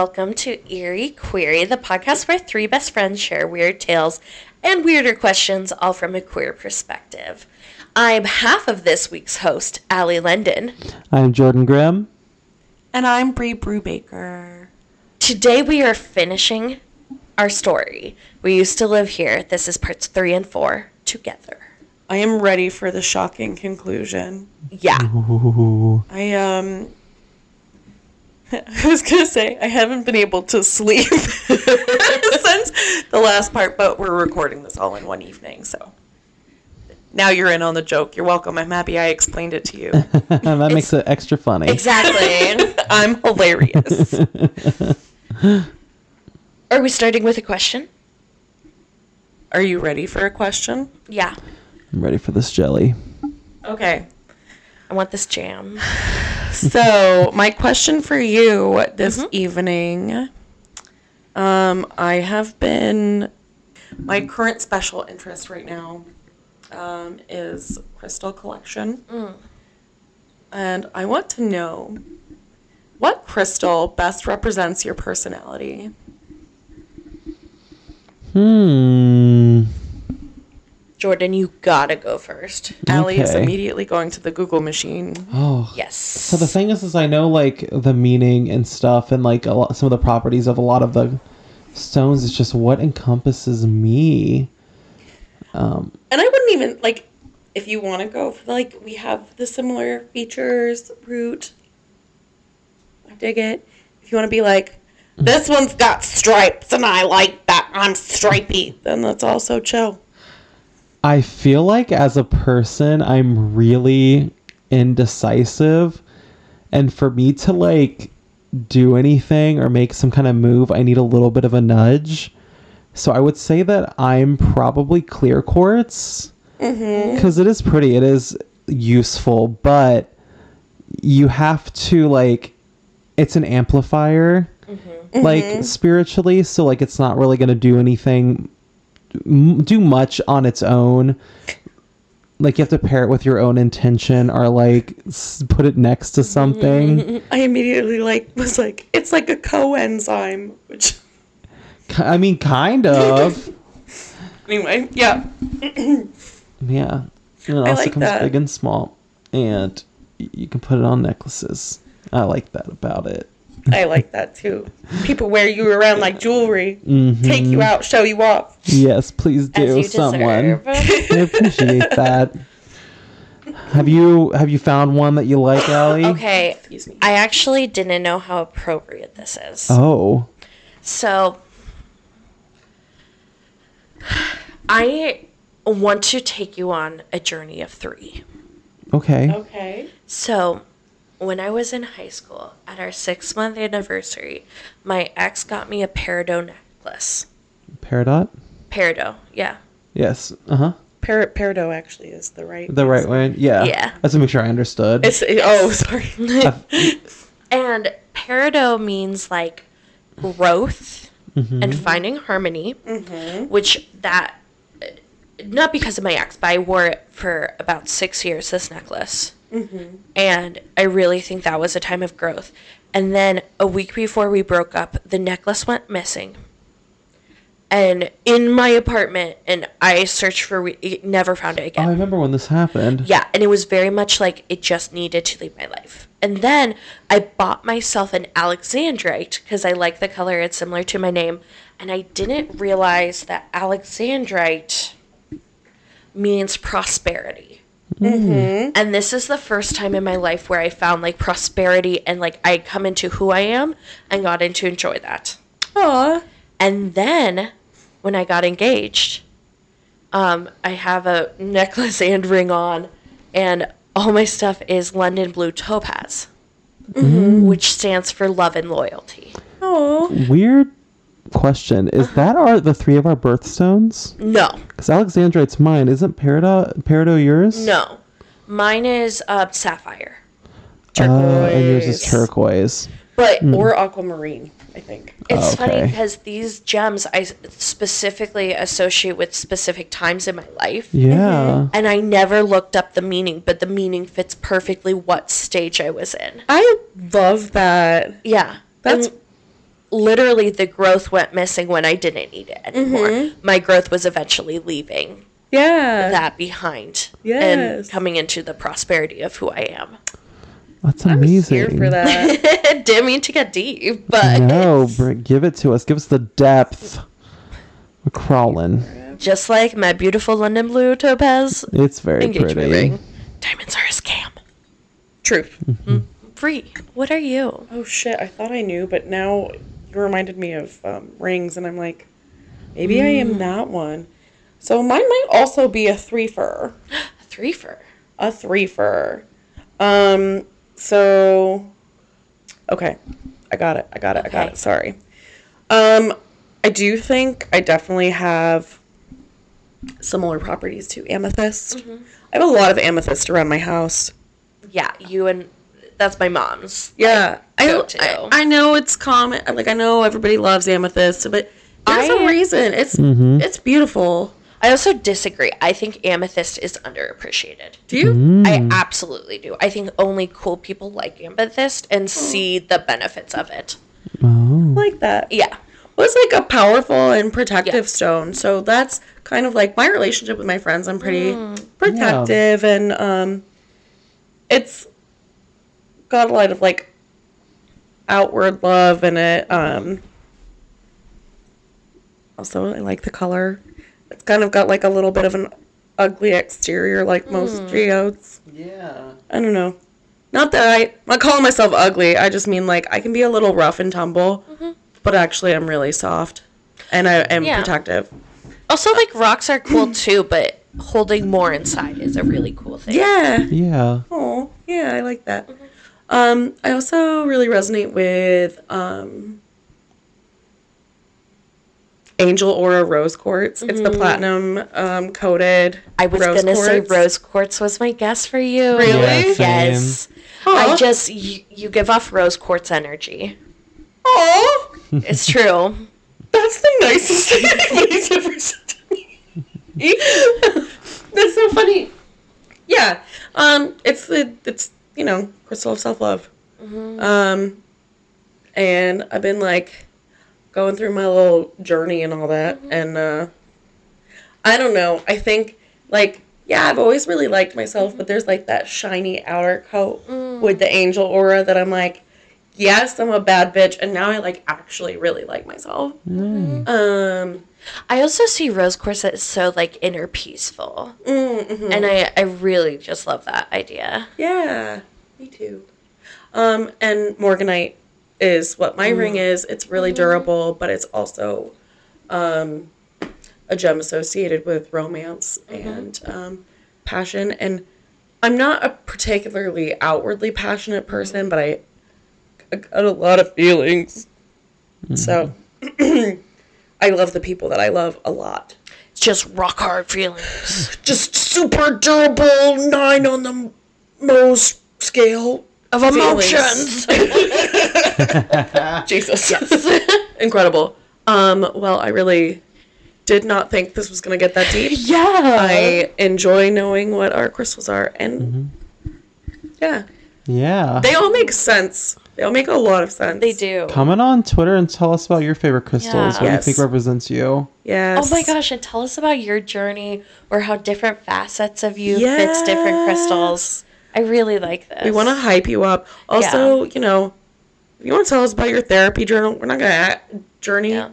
welcome to Eerie Query, the podcast where three best friends share weird tales and weirder questions, all from a queer perspective. I'm half of this week's host, Allie Lendon. I'm Jordan Grimm. And I'm Bree Brubaker. Today we are finishing our story. We used to live here. This is parts three and four together. I am ready for the shocking conclusion. Yeah. Ooh. I um I was gonna say I haven't been able to sleep since the last part, but we're recording this all in one evening, so now you're in on the joke. You're welcome. I'm happy I explained it to you. that makes it extra funny. Exactly. I'm hilarious. are we starting with a question? Are you ready for a question? Yeah. I'm ready for this jelly. Okay. I want this jam. So, my question for you this evening um, I have been, my current special interest right now um, is crystal collection. And I want to know what crystal best represents your personality? Hmm. Jordan, you gotta go first. Allie is immediately going to the Google machine. Oh. Yes. So the thing is, is I know like the meaning and stuff, and like a lot, some of the properties of a lot of the stones. It's just what encompasses me. Um, And I wouldn't even like if you want to go for like we have the similar features root. I dig it. If you want to be like this one's got stripes and I like that I'm stripy, then that's also chill. I feel like as a person, I'm really indecisive. And for me to like do anything or make some kind of move, I need a little bit of a nudge. So I would say that I'm probably clear quartz mm-hmm. because is pretty, it is useful, but you have to like, it's an amplifier, mm-hmm. like mm-hmm. spiritually. So like, it's not really gonna do anything do much on its own. Like you have to pair it with your own intention or like put it next to something. I immediately like was like it's like a coenzyme, which I mean, kind of. anyway, yeah. yeah. And it also like comes that. big and small, and you can put it on necklaces. I like that about it. I like that too. People wear you around like jewelry, Mhm. take you out, show you off. Yes, please As do, you someone. deserve. I appreciate that. Have you have you found one that you like, Allie? okay. Excuse me. I actually didn't know how appropriate this is. Oh. So I want to take you on a journey of three. Okay. Okay. So when I was in high school, at our six month anniversary, my ex got me a peridot necklace. Peridot. Peridot, yeah. Yes. Uh huh. Per- peridot actually is the right. The right way. Yeah. Yeah. Let's make sure I understood. It's oh sorry. And peridot means like growth Mm-hmm. and finding harmony, which that not because of my ex, but I wore it for about six years. This necklace, Mm-hmm. and I really think that was a time of growth. And then a week before we broke up, the necklace went missing. And in my apartment, and I searched for, we- it- never found it again. Oh, I remember when this happened. Yeah, and it was very much like it just needed to leave my life. And then I bought myself an Alexandrite because I like the color, it's similar to my name. And I didn't realize that Alexandrite means prosperity. And this is the first time in my life where I found like prosperity and like I come into who I am and got into enjoy that. Aw. And then when I got engaged, um, I have a necklace and ring on, and all my stuff is London Blue Topaz, which stands for love and loyalty. Oh. Weird question. Is that our the three of our birthstones? No, Because Alexandrite's mine. Isn't Peridot Peridot yours? no. Mine is uh, sapphire. Uh, and yours is Turquoise. turquoise. But Or aquamarine, I think. it's Oh, funny because these gems i specifically associate with specific times in my life. Yeah. And I never looked up the meaning, but the meaning fits perfectly what stage I was in. I love that. Yeah. That's And literally the growth went missing when I didn't need it anymore. Mm-hmm. My growth was eventually leaving Yeah. that behind Yes. and coming into the prosperity of who I am. That's amazing. I was amazing. here for that. Didn't mean to get deep, but No, br- give it to us. Give us the depth. We're crawling. just like my beautiful London blue topaz It's very engagement pretty. ring, diamonds are a scam. Truth. Free. What are you? Oh shit! I thought I knew, but now you reminded me of um, rings, and I'm like, maybe I am that one. So mine might also be a three fur. A three for. A three fur. Um. So. Okay, I got it. I got it. I got it. Sorry. Um, I do think I definitely have similar properties to amethyst. I have a lot of amethyst around my house. Yeah, you and that's my mom's. Yeah, I. I I know it's common. Like I know everybody loves amethyst, but there's a I- reason. It's Mm-hmm. it's beautiful. I also disagree. I think amethyst is underappreciated. Do you? Mm. I absolutely do. I think only cool people like amethyst and see the benefits of it. Oh. like that? Yeah. Well, it's like a powerful and protective Yeah. stone. So that's kind of like my relationship with my friends. I'm pretty Mm. protective, and um, it's got a lot of like outward love in it. Um, also, I like the color. It's kind of got like a little bit of an ugly exterior, like most hmm. geodes. Yeah. I don't know. Not that I, I'm not calling myself ugly. I just mean like I can be a little rough and tumble, mm-hmm. but actually I'm really soft, and I am Yeah. protective. Also, like rocks are cool too, but holding more inside is a really cool thing. Yeah. Yeah. Oh, yeah, I like that. Mm-hmm. Um, I also really resonate with um, Angel Aura Rose Quartz. It's the platinum um, coated. I was rose gonna say quartz. rose quartz was my guess for you. Really? Yeah, same. Yes. Aw. I just you, you give off rose quartz energy. Aw, It's true. that's the nicest thing anybody's ever said to me. that's so funny. Yeah. Um, it's the it's you know crystal of self love. Um, and I've been like going through my little journey and all that, and uh, I don't know. I think like yeah, I've always really liked myself, but there's like that shiny outer coat with the angel aura that I'm like, yes, I'm a bad bitch, and now I like actually really like myself. Um, I also see rose quartz as so like inner peaceful, mm, mhm. and I I really just love that idea. Yeah, me too. Um, and Morganite is what my ring is. It's really durable, but it's also um, a gem associated with romance and um, passion. And I'm not a particularly outwardly passionate person, but I, I got a lot of feelings. So I love the people that I love a lot. It's just rock hard feelings Just super durable, nine on the most scale of emotions. Jesus. Incredible. Um, well, I really did not think this was going to get that deep. yeah. I enjoy knowing what our crystals are. And yeah, Yeah. they all make sense. They all make a lot of sense. they do. Comment on Twitter and tell us about your favorite crystals. Yeah. What Yes. you think represents you? Yes. Oh my gosh, and tell us about your journey or how different facets of you fits different crystals. I really like this. We want to hype you up. Also, you know, if you want to tell us about your therapy journal, we're not going to journey. Yeah.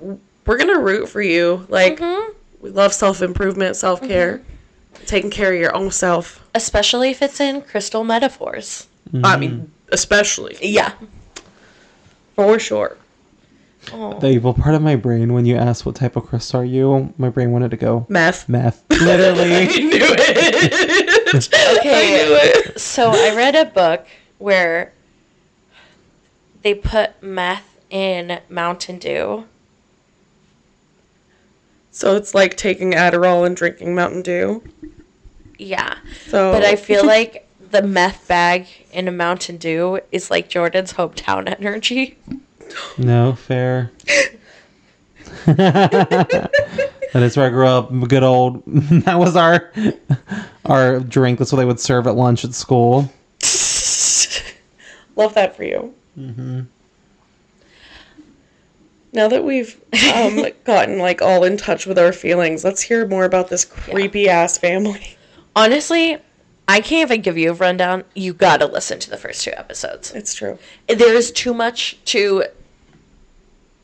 We're going to root for you. Like, Mhm. we love self improvement, self care, taking care of your own self. Especially if it's in crystal metaphors. I mean, especially. Yeah. For sure. Oh. The evil part of my brain, when you asked what type of crystal are you, my brain wanted to go Meth. meth. Literally. knew it. Okay. I knew it. So I read a book where they put meth in Mountain Dew. So it's like taking Adderall and drinking Mountain Dew. Yeah. So, But I feel like the meth bag in a Mountain Dew is like Jordan's hometown energy. no, fair. that is where I grew up. Good old. That was our our drink. That's what they would serve at lunch at school. love that for you. Now that we've um, gotten like all in touch with our feelings, let's hear more about this creepy ass family. Honestly, I can't even give you a rundown. You gotta listen to the first two episodes. It's true. There is too much to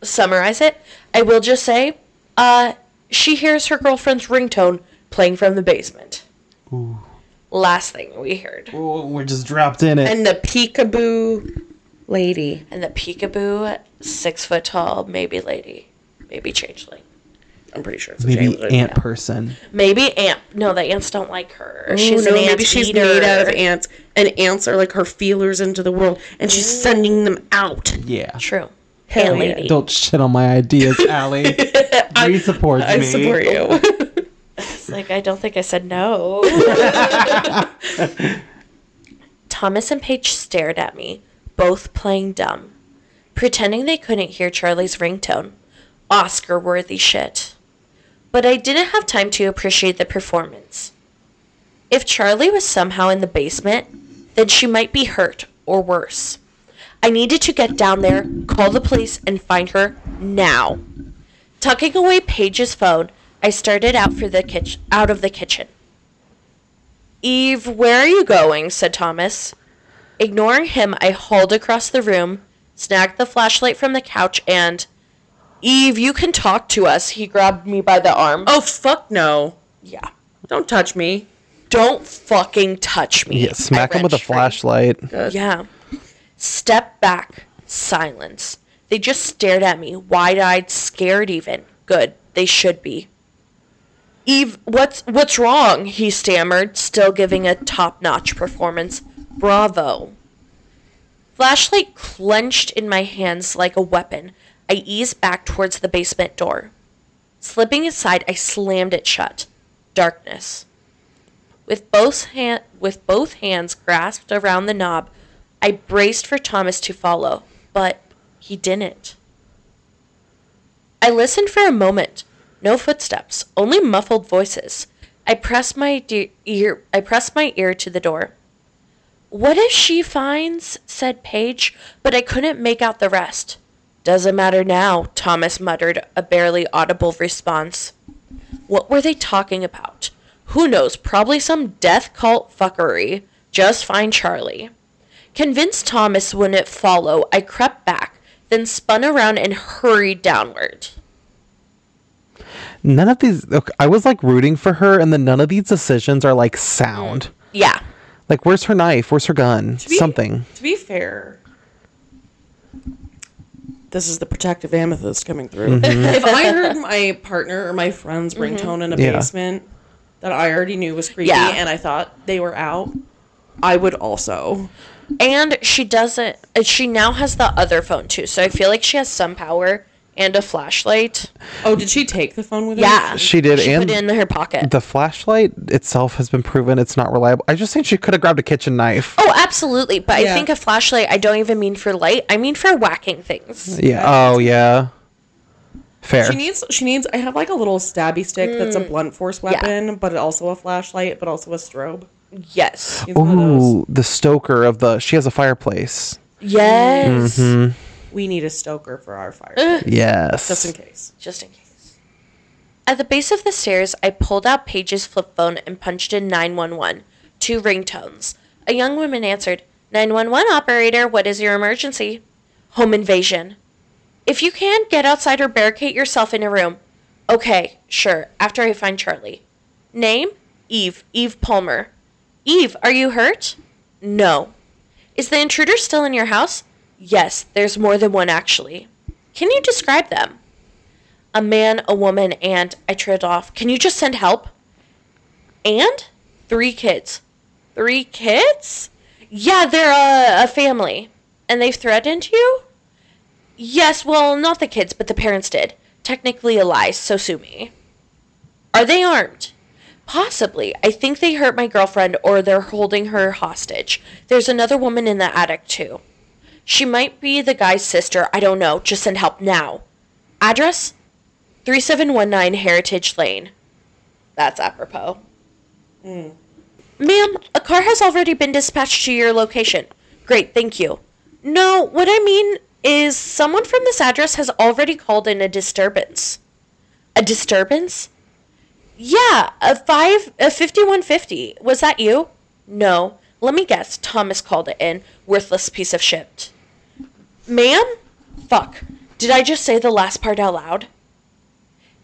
summarize it. I will just say, uh, she hears her girlfriend's ringtone playing from the basement. Last thing we heard. Oh, we're just dropped in it. And the peekaboo lady. And the peekaboo, six foot tall, maybe lady, maybe changeling. I'm pretty sure it's a Maybe changeling. ant person. Maybe ant. No, the ants don't like her. Ooh, she's no, an ant maybe she's eater. made out of ants, and ants are like her feelers into the world, and she's sending them out. Yeah. True. Hell Hey, yeah. lady. Don't shit on my ideas, Allie. Bree supports I me. support you. It's like I don't think I said no. Thomas and Paige stared at me, both playing dumb, pretending they couldn't hear Charlie's ringtone. Oscar worthy shit. But I didn't have time to appreciate the performance. If Charlie was somehow in the basement, then she might be hurt or worse. I needed to get down there, call the police, and find her now. Tucking away Paige's phone, I started out for the kitchen, out of the kitchen. Eve, where are you going? said Thomas. Ignoring him, I hauled across the room, snagged the flashlight from the couch, and Eve, you can talk to us. He grabbed me by the arm. oh fuck no! yeah. Don't touch me. Don't fucking touch me. Yeah, smack I him with a flashlight. Good. Yeah. Step back. Silence. They just stared at me, wide eyed, scared even. Good. They should be. Eve, what's what's wrong? He stammered, still giving a top notch performance. Bravo. Flashlight clenched in my hands like a weapon. I eased back towards the basement door. Slipping aside, I slammed it shut. Darkness. With both, hand, with both hands grasped around the knob, I braced for Thomas to follow, but he didn't. I listened for a moment. No footsteps, only muffled voices. I pressed my de- ear I pressed my ear to the door. What if she finds? said Paige, but I couldn't make out the rest. Doesn't matter now, Thomas muttered, a barely audible response. What were they talking about? Who knows? Probably some death cult fuckery. Just find Charlie. Convinced Thomas wouldn't follow, I crept back, then spun around and hurried downward. None of these. Okay, I was like rooting for her, and then none of these decisions are like sound. Mm, yeah. Like, where's her knife? Where's her gun? be- Something. To be fair, this is the protective amethyst coming through. Mm-hmm. if I heard my partner or my friend's mm-hmm. ringtone in a Yeah. basement that I already knew was creepy Yeah. and I thought they were out, I would also. And she doesn't. She now has the other phone too, so I feel like she has some power and a flashlight. Oh, did she take the phone with her? Yeah, She did, She and put it in her pocket. the flashlight itself has been proven it's not reliable. I just think she could have grabbed a kitchen knife. oh, absolutely. But Yeah. I think a flashlight. I don't even mean for light. I mean for whacking things. Yeah. Oh, yeah. Fair. She needs. She needs. I have like a little stabby stick that's a mm. blunt force weapon, but also a flashlight, but also a strobe. Yes. Needs one of those. Ooh, the stoker of the. She has a fireplace. Yes. Mm-hmm. We need a stoker for our fire, Yes. just in case. Just in case. At the base of the stairs, I pulled out Paige's flip phone and punched in 911. Two ringtones. A young woman answered, 911 operator, what is your emergency? Home invasion. If you can, get outside or barricade yourself in a room. Okay, sure, after I find Charlie. Name? Eve. Eve Palmer. Eve, are you hurt? No. Is the intruder still in your house? Yes, there's more than one actually. Can you describe them? A man, a woman, and I trailed off. Can you just send help? And three kids. Three kids? Yeah, they're a, a family. And they've threatened you? Yes, well, not the kids, but the parents did. Technically a lie, so sue me. Are they armed? Possibly. I think they hurt my girlfriend or they're holding her hostage. There's another woman in the attic, too. She might be the guy's sister. I don't know. Just send help now. Address? 3719 Heritage Lane. That's apropos. Hmm. Ma'am, a car has already been dispatched to your location. Great, thank you. No, what I mean is someone from this address has already called in a disturbance. A disturbance? Yeah, a five a fifty one fifty. Was that you? No. Let me guess. Thomas called it in. Worthless piece of shit. Ma'am? Fuck. Did I just say the last part out loud?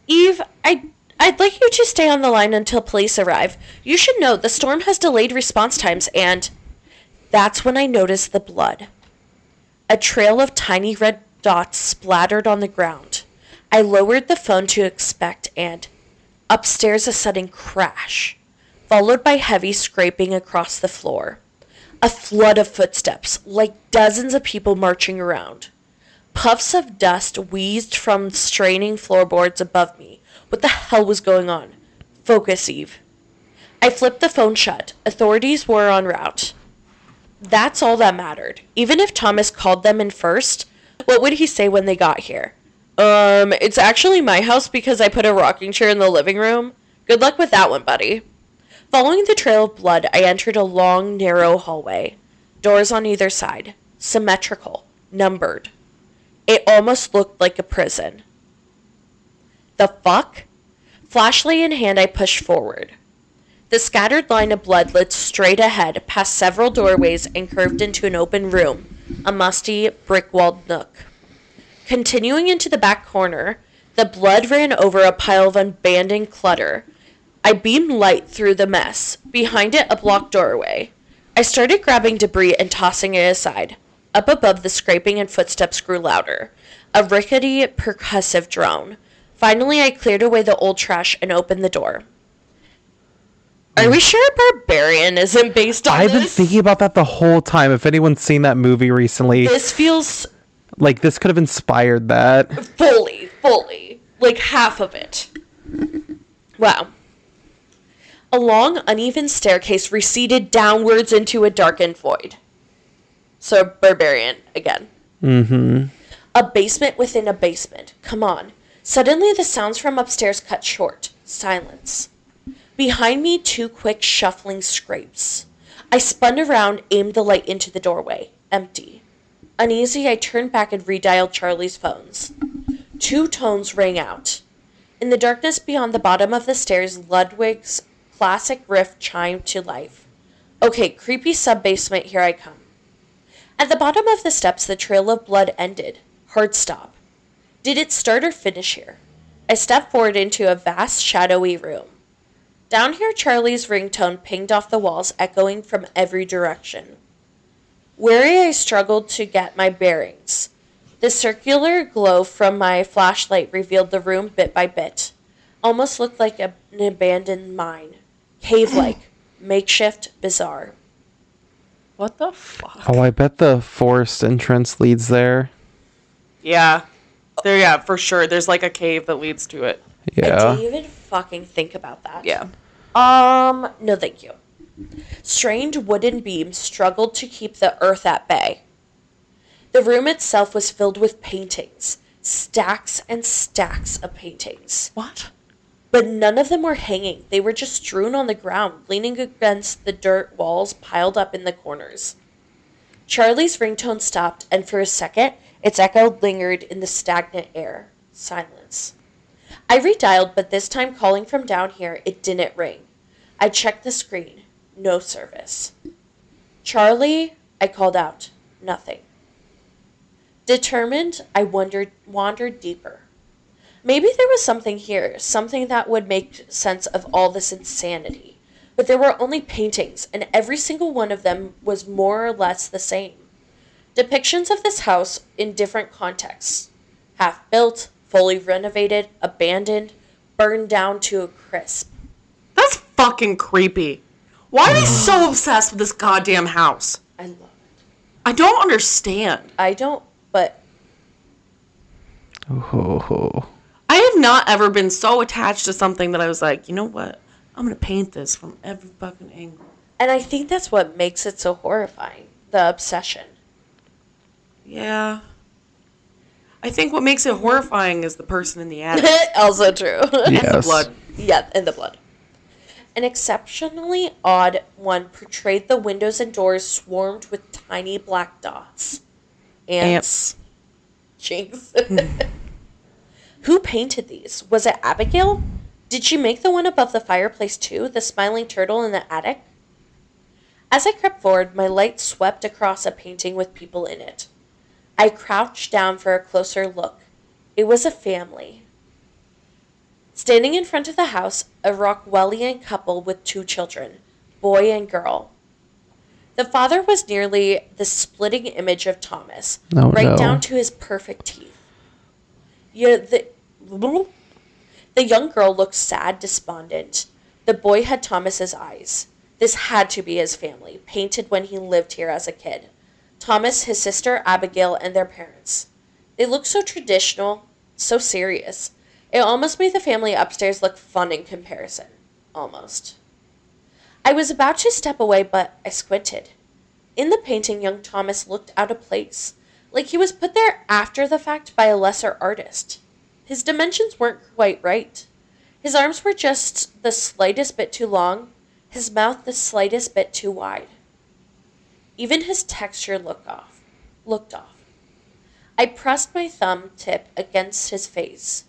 Eve, I I'd like you to stay on the line until police arrive. You should know the storm has delayed response times and that's when I noticed the blood. A trail of tiny red dots splattered on the ground. I lowered the phone to expect and upstairs a sudden crash, followed by heavy scraping across the floor. A flood of footsteps, like dozens of people marching around. Puffs of dust wheezed from straining floorboards above me. What the hell was going on? Focus, Eve. I flipped the phone shut. Authorities were en route. That's all that mattered. Even if Thomas called them in first, what would he say when they got here? Um, it's actually my house because I put a rocking chair in the living room. Good luck with that one, buddy. Following the trail of blood, I entered a long, narrow hallway. Doors on either side, symmetrical, numbered. It almost looked like a prison. The fuck? Flashlight in hand, I pushed forward. The scattered line of blood led straight ahead, past several doorways, and curved into an open room, a musty, brick walled nook. Continuing into the back corner, the blood ran over a pile of abandoned clutter. I beamed light through the mess. Behind it, a blocked doorway. I started grabbing debris and tossing it aside. Up above, the scraping and footsteps grew louder. A rickety, percussive drone. Finally, I cleared away the old trash and opened the door. Are we sure Barbarian isn't based on I've been thinking about that the whole time. If anyone's seen that movie recently, this feels like this could have inspired that. fully, fully, like half of it. Wow. A long, uneven staircase receded downwards into a darkened void. So, barbarian again. Mm-hmm. A basement within a basement. Come on. Suddenly, the sounds from upstairs cut short. Silence. Behind me, two quick, shuffling scrapes. I spun around, aimed the light into the doorway. Empty. Uneasy, I turned back and redialed Charlie's phones. Two tones rang out. In the darkness beyond the bottom of the stairs, Ludwig's classic riff chimed to life. Okay, creepy sub basement, here I come. At the bottom of the steps, the trail of blood ended. Hard stop. Did it start or finish here? I stepped forward into a vast, shadowy room. Down here, Charlie's ringtone pinged off the walls, echoing from every direction. Wary, I struggled to get my bearings. The circular glow from my flashlight revealed the room bit by bit. Almost looked like a, an abandoned mine. Cave like, makeshift, bizarre. What the fuck? Oh, I bet the forest entrance leads there. Yeah. There, yeah, for sure. There's like a cave that leads to it. Yeah. I Yeah. didn't even fucking think about that. Yeah. Um, no thank you. Strained wooden beams struggled to keep the earth at bay. The room itself was filled with paintings, stacks and stacks of paintings. What? But none of them were hanging. They were just strewn on the ground, leaning against the dirt walls piled up in the corners. Charlie's ringtone stopped, and for a second, its echo lingered in the stagnant air. Silence. I redialed, but this time calling from down here, it didn't ring. I checked the screen. No service. Charlie, I called out. Nothing. Determined, I wondered, wandered deeper. Maybe there was something here, something that would make sense of all this insanity. But there were only paintings, and every single one of them was more or less the same. Depictions of this house in different contexts half built, fully renovated, abandoned, burned down to a crisp. That's fucking creepy. Why are they so obsessed with this goddamn house? I love it. I don't understand. I don't, but Oh. I have not ever been so attached to something that I was like, you know what? I'm gonna paint this from every fucking angle. and I think that's what makes it so horrifying the obsession. Yeah. I think what makes it horrifying is the person in the attic. also true. And the Yes. blood. Yeah, and the blood. An exceptionally odd one portrayed the windows and doors swarmed with tiny black dots. Ants. Jinx. Who painted these? Was it Abigail? Did she make the one above the fireplace too? The smiling turtle in the attic? As I crept forward, my light swept across a painting with people in it. I crouched down for a closer look. It was a family. Standing in front of the house, a Rockwellian couple with two children, boy and girl. The father was nearly the splitting image of Thomas, Oh, right no. down to his perfect teeth. Yeah, the the young girl looked sad, despondent. The boy had Thomas's eyes. This had to be his family, painted when he lived here as a kid. Thomas, his sister Abigail, and their parents. They looked so traditional, so serious. It almost made the family upstairs look fun in comparison. Almost. I was about to step away, but I squinted. In the painting, young Thomas looked out of place, like he was put there after the fact by a lesser artist. His dimensions weren't quite right. His arms were just the slightest bit too long, his mouth the slightest bit too wide. Even his texture looked off. Looked off. I pressed my thumb tip against his face.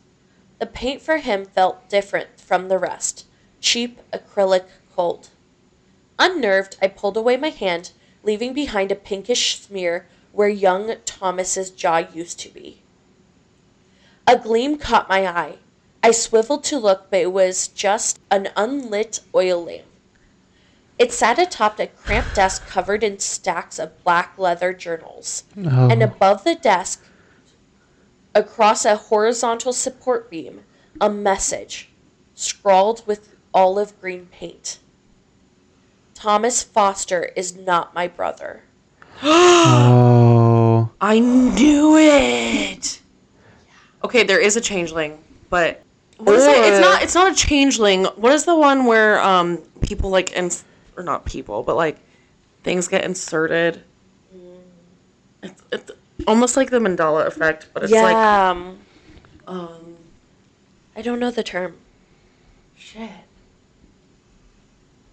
The paint for him felt different from the rest, cheap, acrylic, cold. Unnerved, I pulled away my hand, leaving behind a pinkish smear where young Thomas's jaw used to be. A gleam caught my eye. I swiveled to look, but it was just an unlit oil lamp. It sat atop a cramped desk covered in stacks of black leather journals. Oh. And above the desk, across a horizontal support beam, a message scrawled with olive green paint. Thomas Foster is not my brother. oh. I knew it. Okay, there is a changeling, but what is it? It's not. It's not a changeling. What is the one where um people like ins or not people, but like things get inserted? It's, it's almost like the Mandela effect, but it's yeah. like um, um I don't know the term. shit.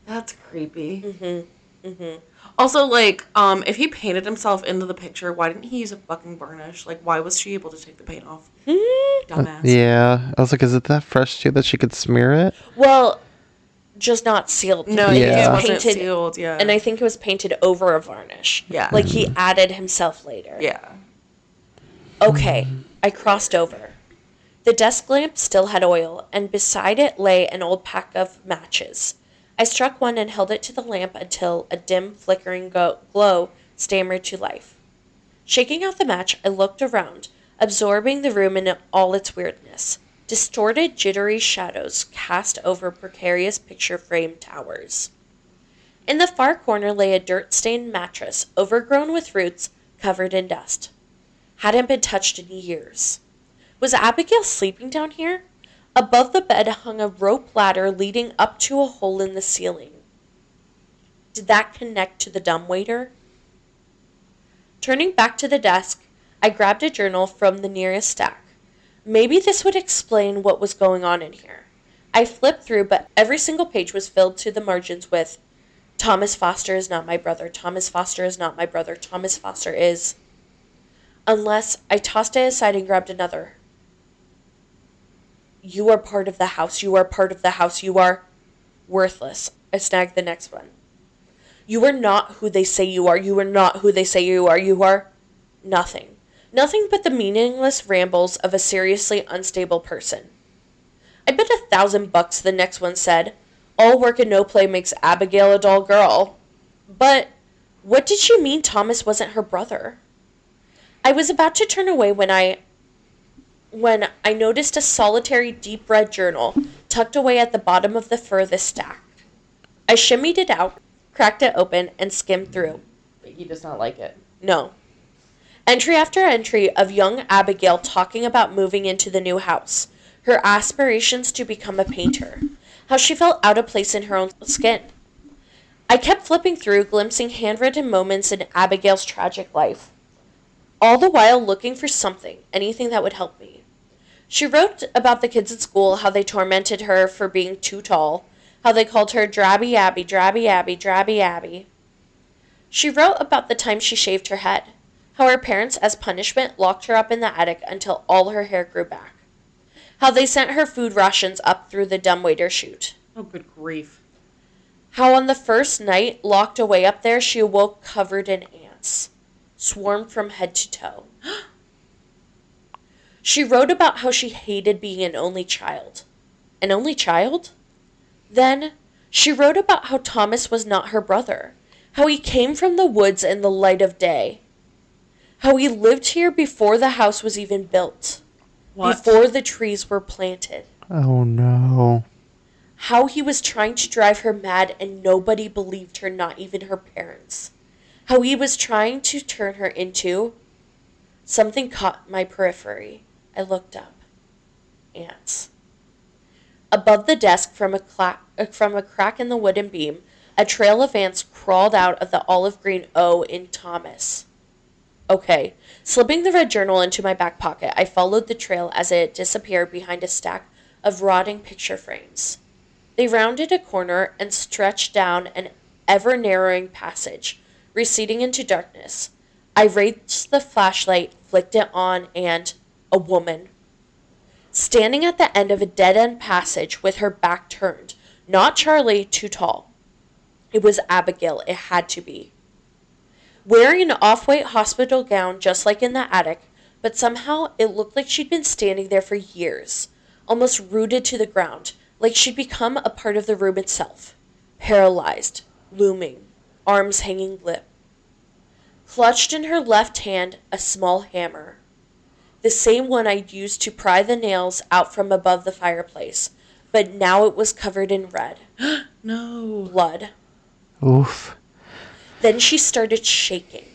That's creepy. Mm-hmm. Mm-hmm. Also, like, um, if he painted himself into the picture, why didn't he use a fucking varnish? Like, why was she able to take the paint off? Dumbass. Yeah, I was like, is it that fresh too that she could smear it? Well, just not sealed. No, Yeah. it it was wasn't painted, sealed. Yeah, and I think it was painted over a varnish. Yeah. like he added himself later. yeah. Okay, I crossed over. The desk lamp still had oil, and beside it lay an old pack of matches. I struck one and held it to the lamp until a dim, flickering go- glow stammered to life. Shaking out the match, I looked around, absorbing the room in all its weirdness. Distorted, jittery shadows cast over precarious picture frame towers. In the far corner lay a dirt stained mattress, overgrown with roots, covered in dust hadn't been touched in years. Was Abigail sleeping down here? Above the bed hung a rope ladder leading up to a hole in the ceiling. Did that connect to the dumbwaiter? Turning back to the desk, I grabbed a journal from the nearest stack. Maybe this would explain what was going on in here. I flipped through, but every single page was filled to the margins with Thomas Foster is not my brother. Thomas Foster is not my brother. Thomas Foster is. Unless I tossed it aside and grabbed another. You are part of the house. You are part of the house. You are worthless. I snagged the next one. You are not who they say you are. You are not who they say you are. You are nothing. Nothing but the meaningless rambles of a seriously unstable person. I bet a thousand bucks the next one said, All work and no play makes Abigail a dull girl. But what did she mean Thomas wasn't her brother? I was about to turn away when I when I noticed a solitary deep red journal tucked away at the bottom of the furthest stack. I shimmied it out, cracked it open, and skimmed through. But he does not like it. No. Entry after entry of young Abigail talking about moving into the new house, her aspirations to become a painter, how she felt out of place in her own skin. I kept flipping through, glimpsing handwritten moments in Abigail's tragic life, all the while looking for something, anything that would help me. She wrote about the kids at school, how they tormented her for being too tall, how they called her Drabby Abby, Drabby Abby, Drabby Abby. She wrote about the time she shaved her head, How her parents, as punishment, locked her up in the attic until all her hair grew back. How they sent her food rations up through the dumbwaiter chute. Oh, good grief. How on the first night, locked away up there, she awoke covered in ants, swarmed from head to toe. she wrote about how she hated being an only child. An only child? Then she wrote about how Thomas was not her brother, how he came from the woods in the light of day, how he lived here before the house was even built, What? before the trees were planted Oh no. how he was trying to drive her mad and nobody believed her, not even her parents. How he was trying to turn her into. Something caught my periphery. I looked up. Ants. Above the desk, from a, cla- from a crack in the wooden beam, a trail of ants crawled out of the olive green O in Thomas. Okay. Slipping the red journal into my back pocket, I followed the trail as it disappeared behind a stack of rotting picture frames. They rounded a corner and stretched down an ever narrowing passage, receding into darkness. I raised the flashlight, flicked it on, and a woman. Standing at the end of a dead end passage with her back turned. Not Charlie, too tall. It was Abigail, it had to be. Wearing an off white hospital gown just like in the attic, but somehow it looked like she'd been standing there for years, almost rooted to the ground, like she'd become a part of the room itself. Paralyzed, looming, arms hanging limp. Clutched in her left hand, a small hammer. The same one I'd used to pry the nails out from above the fireplace, but now it was covered in red No. blood. Oof. Then she started shaking.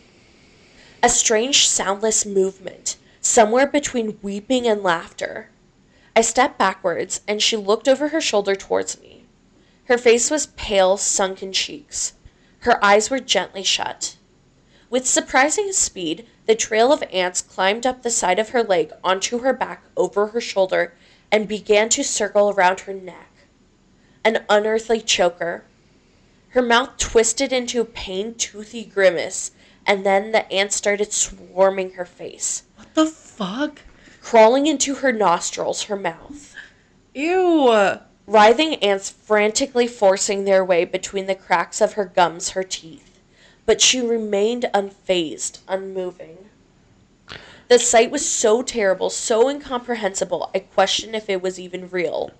A strange, soundless movement, somewhere between weeping and laughter. I stepped backwards, and she looked over her shoulder towards me. Her face was pale, sunken cheeks. Her eyes were gently shut. With surprising speed, the trail of ants climbed up the side of her leg onto her back over her shoulder and began to circle around her neck. An unearthly choker, her mouth twisted into a pained, toothy grimace, and then the ants started swarming her face, What the fuck? crawling into her nostrils, her mouth. Ew. Writhing ants frantically forcing their way between the cracks of her gums, her teeth. But she remained unfazed, unmoving. The sight was so terrible, so incomprehensible, I questioned if it was even real.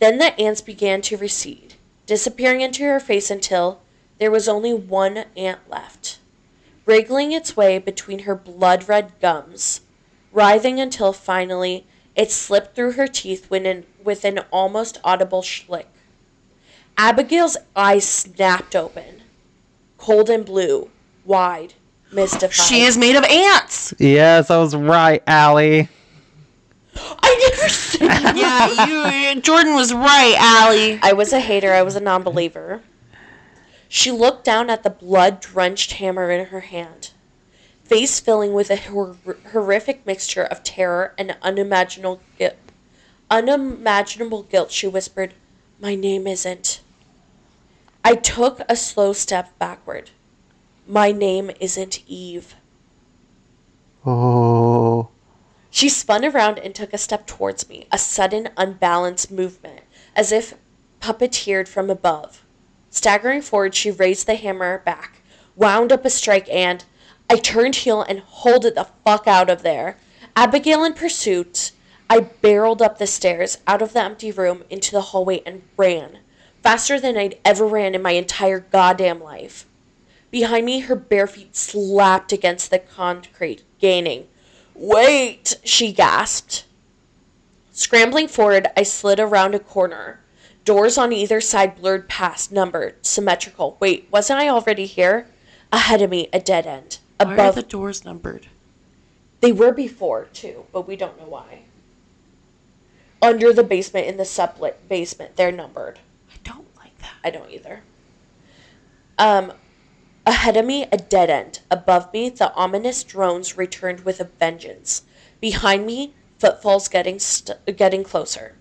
Then the ants began to recede, disappearing into her face until there was only one ant left, wriggling its way between her blood red gums, writhing until finally it slipped through her teeth when an, with an almost audible schlick. Abigail's eyes snapped open, cold and blue, wide, mystified. She is made of ants. Yes, I was right, Allie. I never said that. Yeah, you. Jordan was right, Allie. I was a hater. I was a non believer. She looked down at the blood drenched hammer in her hand. Face filling with a hor- horrific mixture of terror and unimaginable guilt, unimaginable guilt, she whispered, My name isn't. I took a slow step backward. My name isn't Eve. Oh. She spun around and took a step towards me, a sudden, unbalanced movement, as if puppeteered from above. Staggering forward, she raised the hammer back, wound up a strike, and I turned heel and hauled it the fuck out of there. Abigail in pursuit, I barreled up the stairs, out of the empty room, into the hallway, and ran. Faster than I'd ever ran in my entire goddamn life. Behind me, her bare feet slapped against the concrete, gaining. Wait, she gasped. Scrambling forward, I slid around a corner. Doors on either side blurred past, numbered, symmetrical. Wait, wasn't I already here? Ahead of me, a dead end. Why are the doors numbered? they were before too, but we don't know why. Under the basement, in the sublet basement, they're numbered. I don't like that. I don't either. Um, ahead of me, a dead end. Above me, the ominous drones returned with a vengeance. Behind me, footfalls getting st- getting closer.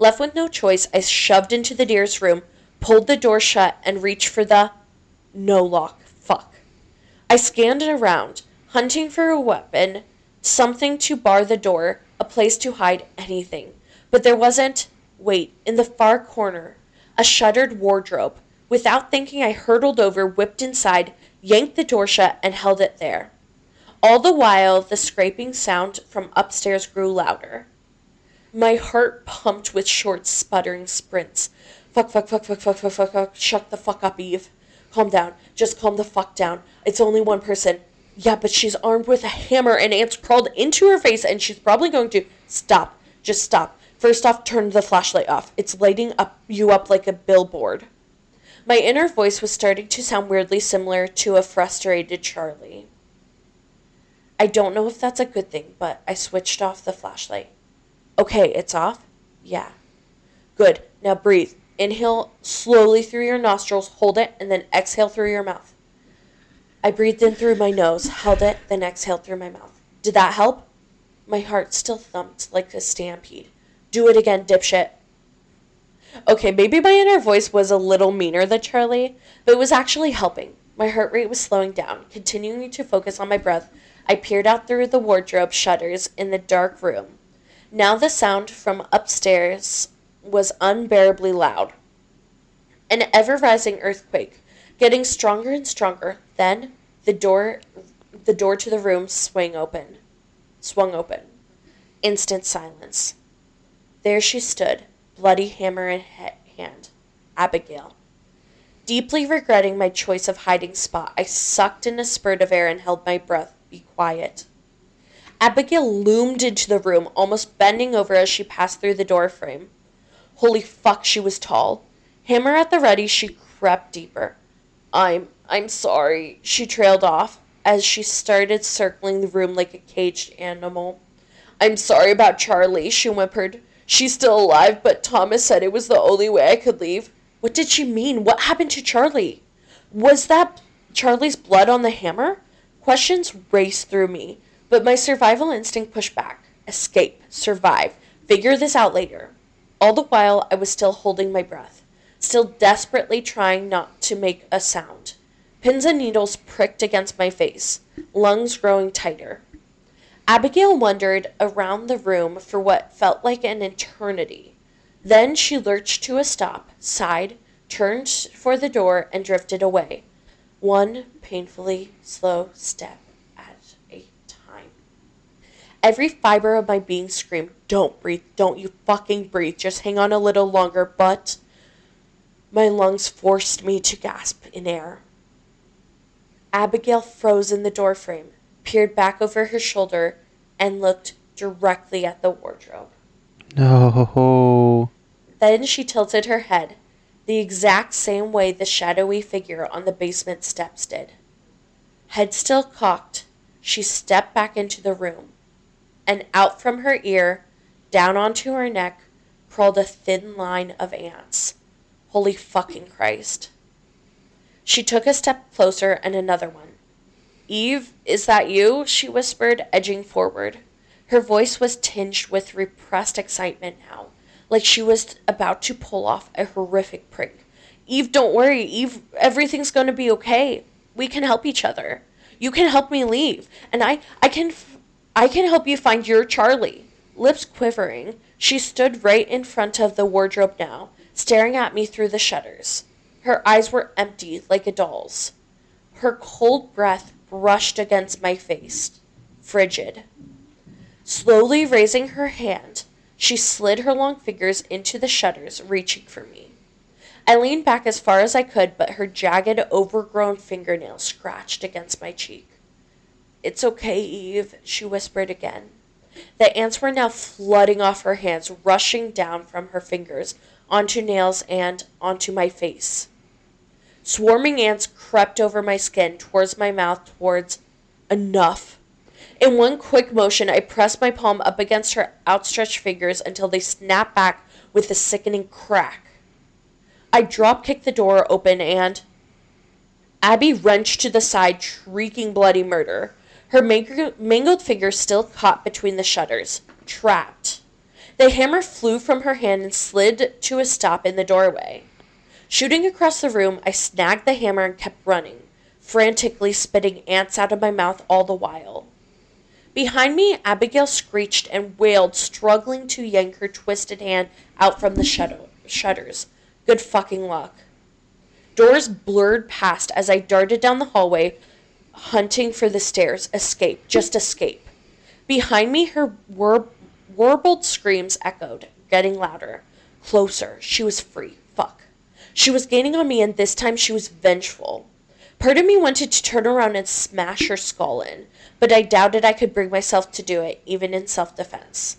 Left with no choice, I shoved into the deer's room, pulled the door shut, and reached for the no lock. Fuck. I scanned it around. hunting for a weapon, something to bar the door, a place to hide anything. But there wasn't. Wait, in the far corner, a shuttered wardrobe. Without thinking, I hurtled over, whipped inside, yanked the door shut, and held it there. All the while, the scraping sound from upstairs grew louder. My heart pumped with short, sputtering sprints. Fuck, fuck, fuck, fuck, fuck, fuck, fuck, fuck. Shut the fuck up, Eve. Calm down. Just calm the fuck down. It's only one person. Yeah, but she's armed with a hammer and ants crawled into her face and she's probably going to. Stop. Just stop. First off, turn the flashlight off. It's lighting up you up like a billboard. My inner voice was starting to sound weirdly similar to a frustrated Charlie. I don't know if that's a good thing, but I switched off the flashlight. Okay, it's off? Yeah. Good. Now breathe. Inhale slowly through your nostrils, hold it, and then exhale through your mouth. I breathed in through my nose, held it, then exhaled through my mouth. Did that help? My heart still thumped like a stampede. Do it again, dipshit. Okay, maybe my inner voice was a little meaner than Charlie, but it was actually helping. My heart rate was slowing down. Continuing to focus on my breath, I peered out through the wardrobe shutters in the dark room. Now the sound from upstairs was unbearably loud. An ever rising earthquake, getting stronger and stronger. Then the door the door to the room swung open. Swung open. Instant silence. There she stood, bloody hammer in hand. Abigail. Deeply regretting my choice of hiding spot, I sucked in a spurt of air and held my breath. Be quiet. Abigail loomed into the room, almost bending over as she passed through the door frame. Holy fuck, she was tall. Hammer at the ready, she crept deeper. I'm I'm sorry, she trailed off as she started circling the room like a caged animal. I'm sorry about Charlie, she whimpered. She's still alive, but Thomas said it was the only way I could leave. What did she mean? What happened to Charlie? Was that Charlie's blood on the hammer? Questions raced through me, but my survival instinct pushed back. Escape, survive, figure this out later. All the while, I was still holding my breath, still desperately trying not to make a sound. Pins and needles pricked against my face, lungs growing tighter. Abigail wandered around the room for what felt like an eternity. Then she lurched to a stop, sighed, turned for the door, and drifted away. One painfully slow step at a time. Every fiber of my being screamed, Don't breathe, don't you fucking breathe, just hang on a little longer, but my lungs forced me to gasp in air. Abigail froze in the doorframe, peered back over her shoulder, and looked directly at the wardrobe. No. Then she tilted her head, the exact same way the shadowy figure on the basement steps did. Head still cocked, she stepped back into the room, and out from her ear, down onto her neck, crawled a thin line of ants. Holy fucking Christ. She took a step closer and another one. Eve, is that you? she whispered, edging forward. Her voice was tinged with repressed excitement now, like she was about to pull off a horrific prank. Eve, don't worry. Eve, everything's going to be okay. We can help each other. You can help me leave, and I I can I can help you find your Charlie. Lips quivering, she stood right in front of the wardrobe now, staring at me through the shutters. Her eyes were empty, like a doll's. Her cold breath brushed against my face, frigid. Slowly raising her hand, she slid her long fingers into the shutters, reaching for me. I leaned back as far as I could, but her jagged, overgrown fingernails scratched against my cheek. It's okay, Eve, she whispered again. The ants were now flooding off her hands, rushing down from her fingers onto nails and onto my face. Swarming ants crept over my skin, towards my mouth, towards enough. In one quick motion, I pressed my palm up against her outstretched fingers until they snapped back with a sickening crack. I drop kicked the door open and. Abby wrenched to the side, shrieking bloody murder. Her mangled fingers still caught between the shutters. Trapped. The hammer flew from her hand and slid to a stop in the doorway. Shooting across the room, I snagged the hammer and kept running, frantically spitting ants out of my mouth all the while. Behind me, Abigail screeched and wailed, struggling to yank her twisted hand out from the shut- shutters. Good fucking luck. Doors blurred past as I darted down the hallway, hunting for the stairs. Escape, just escape. Behind me, her war- warbled screams echoed, getting louder. Closer. She was free. Fuck. She was gaining on me, and this time she was vengeful. Part of me wanted to turn around and smash her skull in, but I doubted I could bring myself to do it, even in self defense.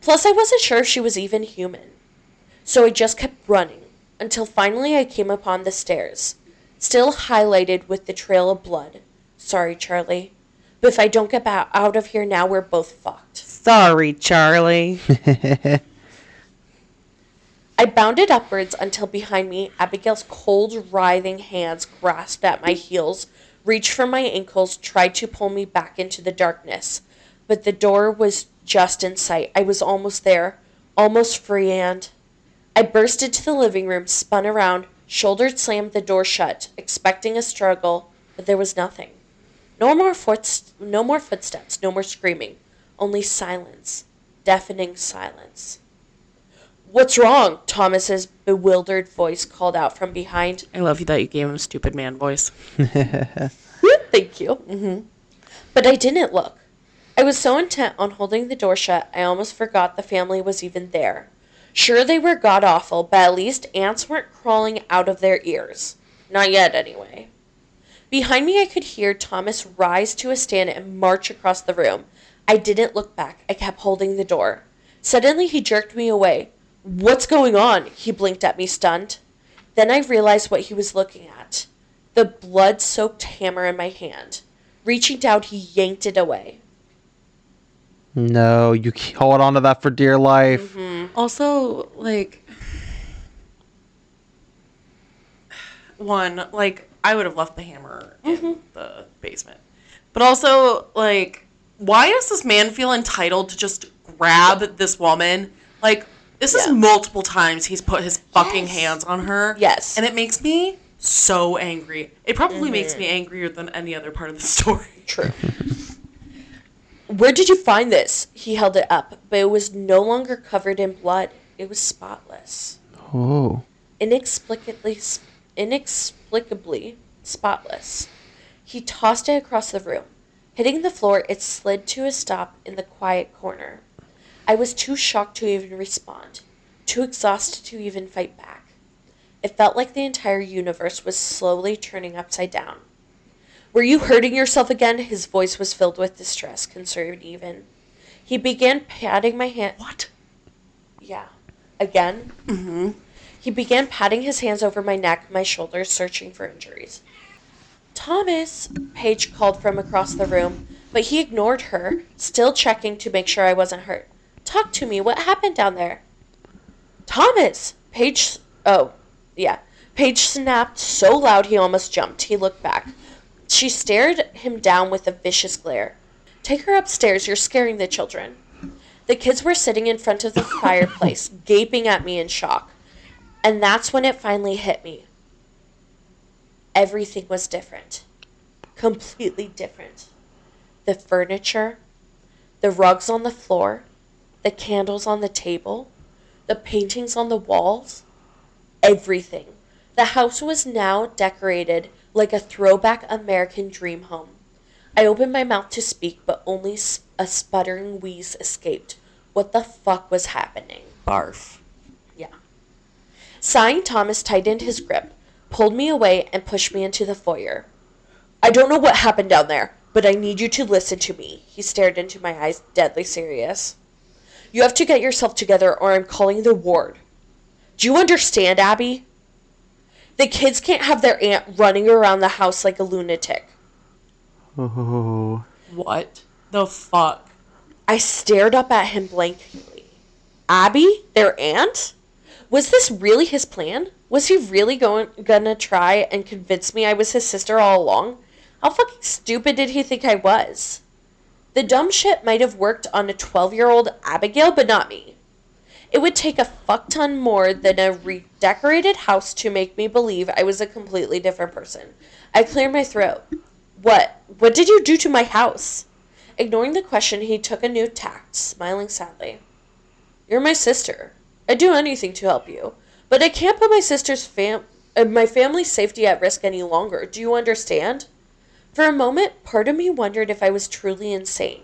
Plus, I wasn't sure if she was even human. So I just kept running, until finally I came upon the stairs, still highlighted with the trail of blood. Sorry, Charlie. But if I don't get out of here now, we're both fucked. Sorry, Charlie. I bounded upwards until behind me, Abigail's cold, writhing hands grasped at my heels, reached for my ankles, tried to pull me back into the darkness. But the door was just in sight. I was almost there, almost free, and. I burst into the living room, spun around, shouldered slammed the door shut, expecting a struggle, but there was nothing. No more foot, no more footsteps, no more screaming, only silence, deafening silence. What's wrong? Thomas's bewildered voice called out from behind. I love you that you gave him a stupid man voice. Thank you. hmm But I didn't look. I was so intent on holding the door shut, I almost forgot the family was even there. Sure, they were god awful, but at least ants weren't crawling out of their ears. Not yet, anyway. Behind me, I could hear Thomas rise to a stand and march across the room. I didn't look back. I kept holding the door. Suddenly, he jerked me away. What's going on? He blinked at me, stunned. Then I realized what he was looking at the blood soaked hammer in my hand. Reaching down, he yanked it away. No, you c- hold on to that for dear life. Mm-hmm. Also, like, one, like, I would have left the hammer in mm-hmm. the basement. But also, like, why does this man feel entitled to just grab this woman? Like, this Yeah. is multiple times he's put his fucking Yes. hands on her. Yes. And it makes me so angry. It probably mm-hmm. makes me angrier than any other part of the story. True. Where did you find this? He held it up, but it was no longer covered in blood. It was spotless. Oh. Inexplicably, inexplicably spotless. He tossed it across the room. Hitting the floor, it slid to a stop in the quiet corner. I was too shocked to even respond, too exhausted to even fight back. It felt like the entire universe was slowly turning upside down. Were you hurting yourself again? His voice was filled with distress, concern even. He began patting my hand. What? Yeah. Again? Mm-hmm. He began patting his hands over my neck, my shoulders, searching for injuries. Thomas, Paige called from across the room, but he ignored her, still checking to make sure I wasn't hurt. Talk to me. What happened down there? Thomas! Paige. Oh, yeah. Paige snapped so loud he almost jumped. He looked back. She stared him down with a vicious glare. Take her upstairs. You're scaring the children. The kids were sitting in front of the fireplace, gaping at me in shock. And that's when it finally hit me. Everything was different. Completely different. The furniture, the rugs on the floor, the candles on the table, the paintings on the walls, everything. The house was now decorated like a throwback American dream home. I opened my mouth to speak, but only a sputtering wheeze escaped. What the fuck was happening? Barf. Yeah. Sighing, Thomas tightened his grip, pulled me away, and pushed me into the foyer. I don't know what happened down there, but I need you to listen to me. He stared into my eyes, deadly serious. You have to get yourself together, or I'm calling the ward. Do you understand, Abby? The kids can't have their aunt running around the house like a lunatic. Oh. What the fuck? I stared up at him blankly. Abby, their aunt? Was this really his plan? Was he really going gonna try and convince me I was his sister all along? How fucking stupid did he think I was? The dumb shit might have worked on a 12 year old Abigail, but not me. It would take a fuck ton more than a redecorated house to make me believe I was a completely different person. I cleared my throat. What? What did you do to my house? Ignoring the question, he took a new tact, smiling sadly. You're my sister. I'd do anything to help you, but I can't put my sister's fam- uh, my family's safety at risk any longer. Do you understand? For a moment, part of me wondered if I was truly insane.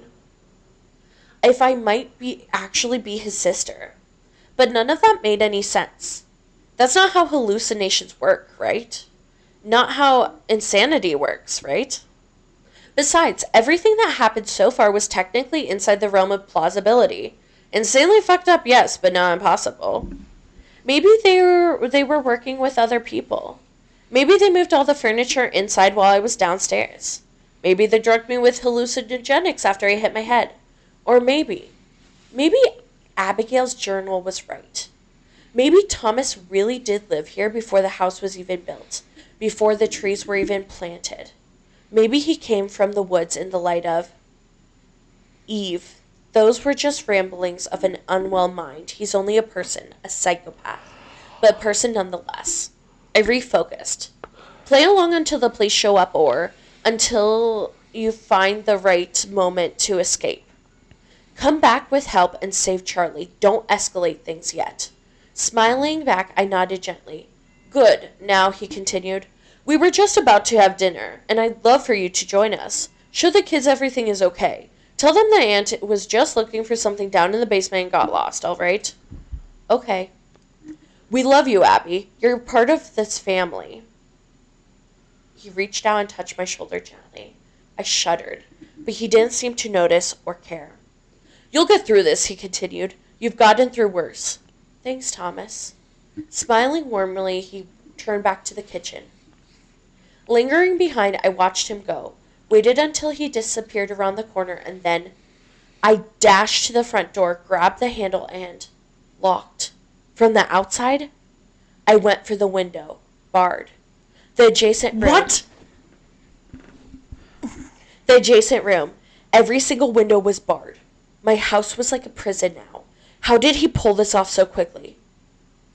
If I might be actually be his sister. But none of that made any sense. That's not how hallucinations work, right? Not how insanity works, right? Besides, everything that happened so far was technically inside the realm of plausibility. Insanely fucked up, yes, but not impossible. Maybe they were they were working with other people. Maybe they moved all the furniture inside while I was downstairs. Maybe they drugged me with hallucinogenics after I hit my head. Or maybe, maybe Abigail's journal was right. Maybe Thomas really did live here before the house was even built, before the trees were even planted. Maybe he came from the woods in the light of Eve. Those were just ramblings of an unwell mind. He's only a person, a psychopath, but a person nonetheless. I refocused. Play along until the police show up or until you find the right moment to escape. Come back with help and save Charlie. Don't escalate things yet. Smiling back, I nodded gently. Good. Now, he continued, we were just about to have dinner, and I'd love for you to join us. Show the kids everything is okay. Tell them the aunt was just looking for something down in the basement and got lost, all right? Okay. We love you, Abby. You're part of this family. He reached out and touched my shoulder gently. I shuddered, but he didn't seem to notice or care. You'll get through this, he continued. You've gotten through worse. Thanks, Thomas. Smiling warmly, he turned back to the kitchen. Lingering behind, I watched him go, waited until he disappeared around the corner, and then I dashed to the front door, grabbed the handle, and locked. From the outside, I went for the window, barred. The adjacent room. What? The adjacent room. Every single window was barred. My house was like a prison now. How did he pull this off so quickly?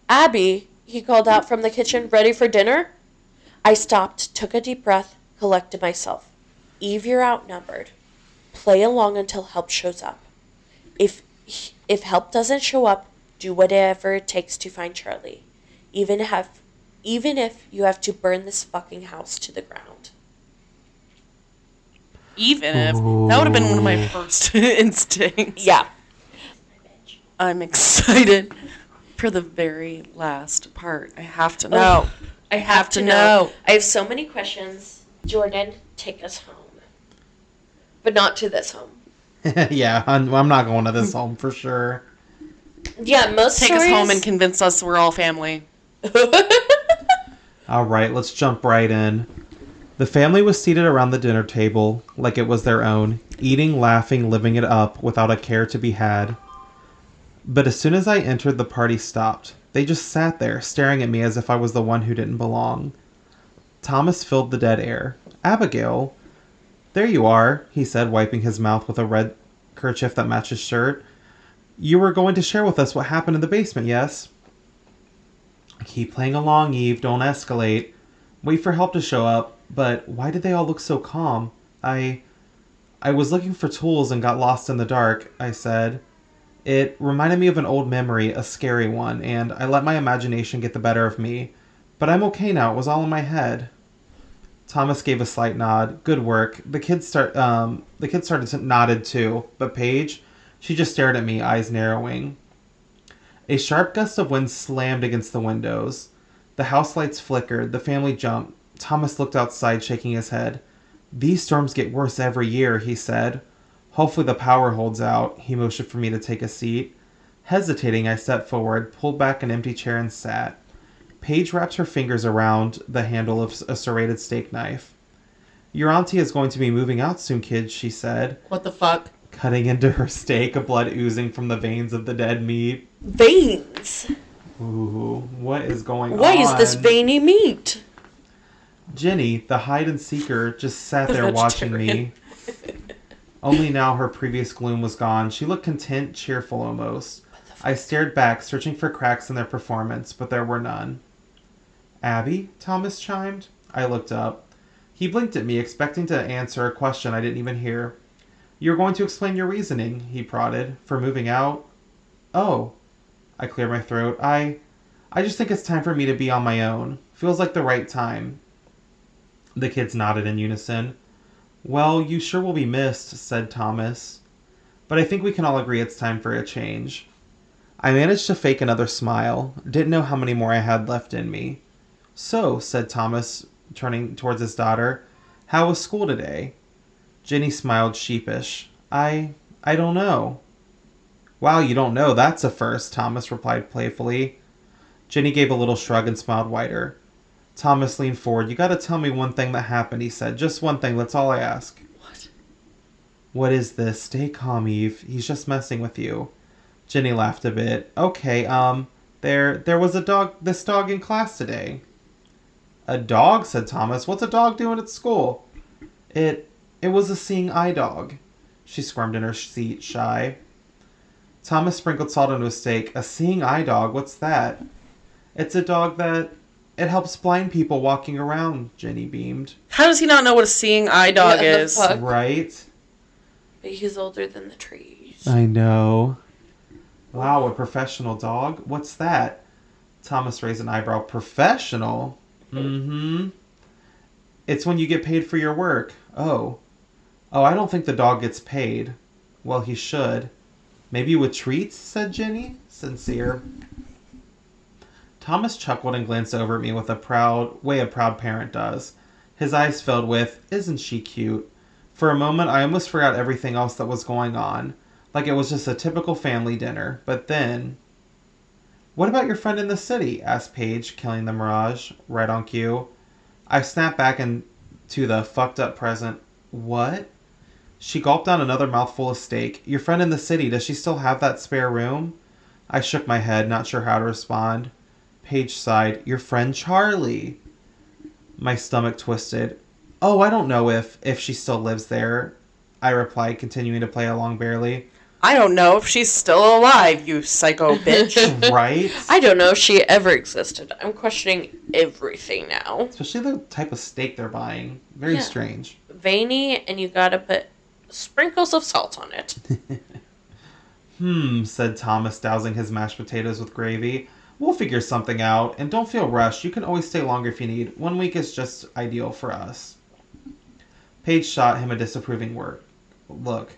Abby, he called out from the kitchen, ready for dinner? I stopped, took a deep breath, collected myself. Eve, you're outnumbered. Play along until help shows up. If if help doesn't show up, do whatever it takes to find Charlie. Even have even if you have to burn this fucking house to the ground. Even if that would have been one of my first instincts. Yeah. I'm excited for the very last part. I have to know. Oh, I have, to, know. I have so many questions. Jordan, take us home. But not to this home. yeah, I'm, I'm not going to this home for sure. Yeah, most Take us home and convince us we're all family. All right, let's jump right in. The family was seated around the dinner table like it was their own, eating, laughing, living it up without a care to be had. But as soon as I entered, the party stopped. They just sat there, staring at me as if I was the one who didn't belong. Thomas filled the dead air. Abigail, there you are, he said, wiping his mouth with a red kerchief that matched his shirt. You were going to share with us what happened in the basement, yes? Keep playing along, Eve. Don't escalate. Wait for help to show up. But why did they all look so calm? I. I was looking for tools and got lost in the dark, I said. It reminded me of an old memory, a scary one, and I let my imagination get the better of me. But I'm okay now. It was all in my head. Thomas gave a slight nod. Good work. The kids start. Um, the kids started to nodded too. But Paige, she just stared at me, eyes narrowing. A sharp gust of wind slammed against the windows. The house lights flickered. The family jumped. Thomas looked outside, shaking his head. These storms get worse every year, he said. Hopefully the power holds out. He motioned for me to take a seat. Hesitating, I stepped forward, pulled back an empty chair, and sat. Paige wrapped her fingers around the handle of a serrated steak knife. Your auntie is going to be moving out soon, kids, she said, What the fuck? Cutting into her steak, blood oozing from the veins of the dead meat. Veins. Ooh, what is going Why on? Why is this veiny meat? Jenny, the hide and seeker, just sat there watching me. Only now her previous gloom was gone. She looked content, cheerful almost. I stared back, searching for cracks in their performance, but there were none. Abby? Thomas chimed. I looked up. He blinked at me, expecting to answer a question I didn't even hear. You're going to explain your reasoning, he prodded, for moving out? Oh. I cleared my throat. I. I just think it's time for me to be on my own. Feels like the right time. The kids nodded in unison. Well, you sure will be missed, said Thomas. But I think we can all agree it's time for a change. I managed to fake another smile. Didn't know how many more I had left in me. So, said Thomas, turning towards his daughter, how was school today? Jenny smiled sheepish. I. I don't know. Wow, you don't know. That's a first, Thomas replied playfully. Jenny gave a little shrug and smiled wider. Thomas leaned forward. You gotta tell me one thing that happened, he said. Just one thing, that's all I ask. What? What is this? Stay calm, Eve. He's just messing with you. Jenny laughed a bit. Okay, um, there there was a dog this dog in class today. A dog, said Thomas. What's a dog doing at school? It it was a seeing eye dog. She squirmed in her seat, shy. Thomas sprinkled salt on a steak. A seeing eye dog? What's that? It's a dog that it helps blind people walking around, Jenny beamed. How does he not know what a seeing eye dog Yeah, is? fuck? Right? But he's older than the trees. I know. Wow, a professional dog? What's that? Thomas raised an eyebrow. Professional? Mm-hmm. It's when you get paid for your work. Oh. Oh, I don't think the dog gets paid. Well, he should. Maybe with treats, said Jenny. Sincere. Thomas chuckled and glanced over at me with a proud way a proud parent does. His eyes filled with, Isn't she cute? For a moment, I almost forgot everything else that was going on, like it was just a typical family dinner. But then. What about your friend in the city? asked Paige, killing the mirage, right on cue. I snapped back into the fucked up present. What? She gulped down another mouthful of steak. Your friend in the city, does she still have that spare room? I shook my head, not sure how to respond. Paige sighed. Your friend Charlie. My stomach twisted. Oh, I don't know if if she still lives there. I replied, continuing to play along barely. I don't know if she's still alive, you psycho bitch. right? I don't know if she ever existed. I'm questioning everything now. Especially the type of steak they're buying. Very Yeah. strange. Veiny, and you gotta put sprinkles of salt on it. Hmm, said Thomas, dousing his mashed potatoes with gravy. We'll figure something out, and don't feel rushed. You can always stay longer if you need. One week is just ideal for us. Paige shot him a disapproving word. Look.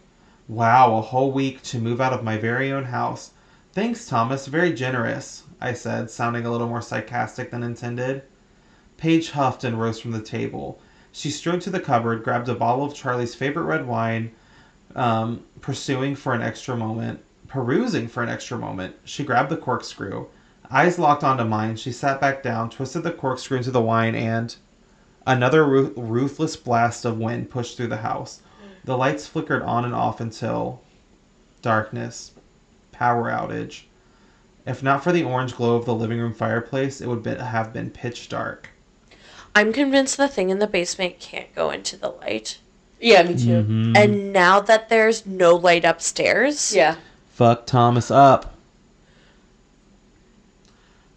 Wow, a whole week to move out of my very own house. Thanks, Thomas. Very generous, I said, sounding a little more sarcastic than intended. Paige huffed and rose from the table. She strode to the cupboard, grabbed a bottle of Charlie's favorite red wine, um, pursuing for an extra moment, perusing for an extra moment. She grabbed the corkscrew. Eyes locked onto mine, she sat back down, twisted the corkscrew into the wine, and another ru- ruthless blast of wind pushed through the house. The lights flickered on and off until darkness, power outage. If not for the orange glow of the living room fireplace, it would be- have been pitch dark. I'm convinced the thing in the basement can't go into the light. yeah, me too. Mm-hmm. And now that there's no light upstairs, Yeah. Fuck Thomas up.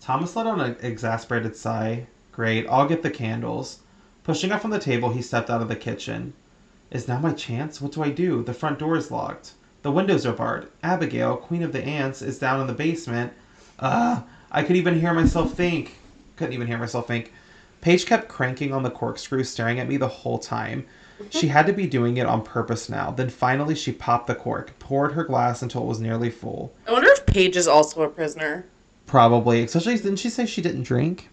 Thomas let out an exasperated sigh. Great, I'll get the candles. Pushing up from the table, he stepped out of the kitchen. Is now my chance? What do I do? The front door is locked. The windows are barred. Abigail, queen of the ants, is down in the basement. Ah, I could even hear myself think. Couldn't even hear myself think. Paige kept cranking on the corkscrew, staring at me the whole time. She had to be doing it on purpose now. Then finally, she popped the cork, poured her glass until it was nearly full. I wonder if Paige is also a prisoner. Probably, especially didn't she say she didn't drink?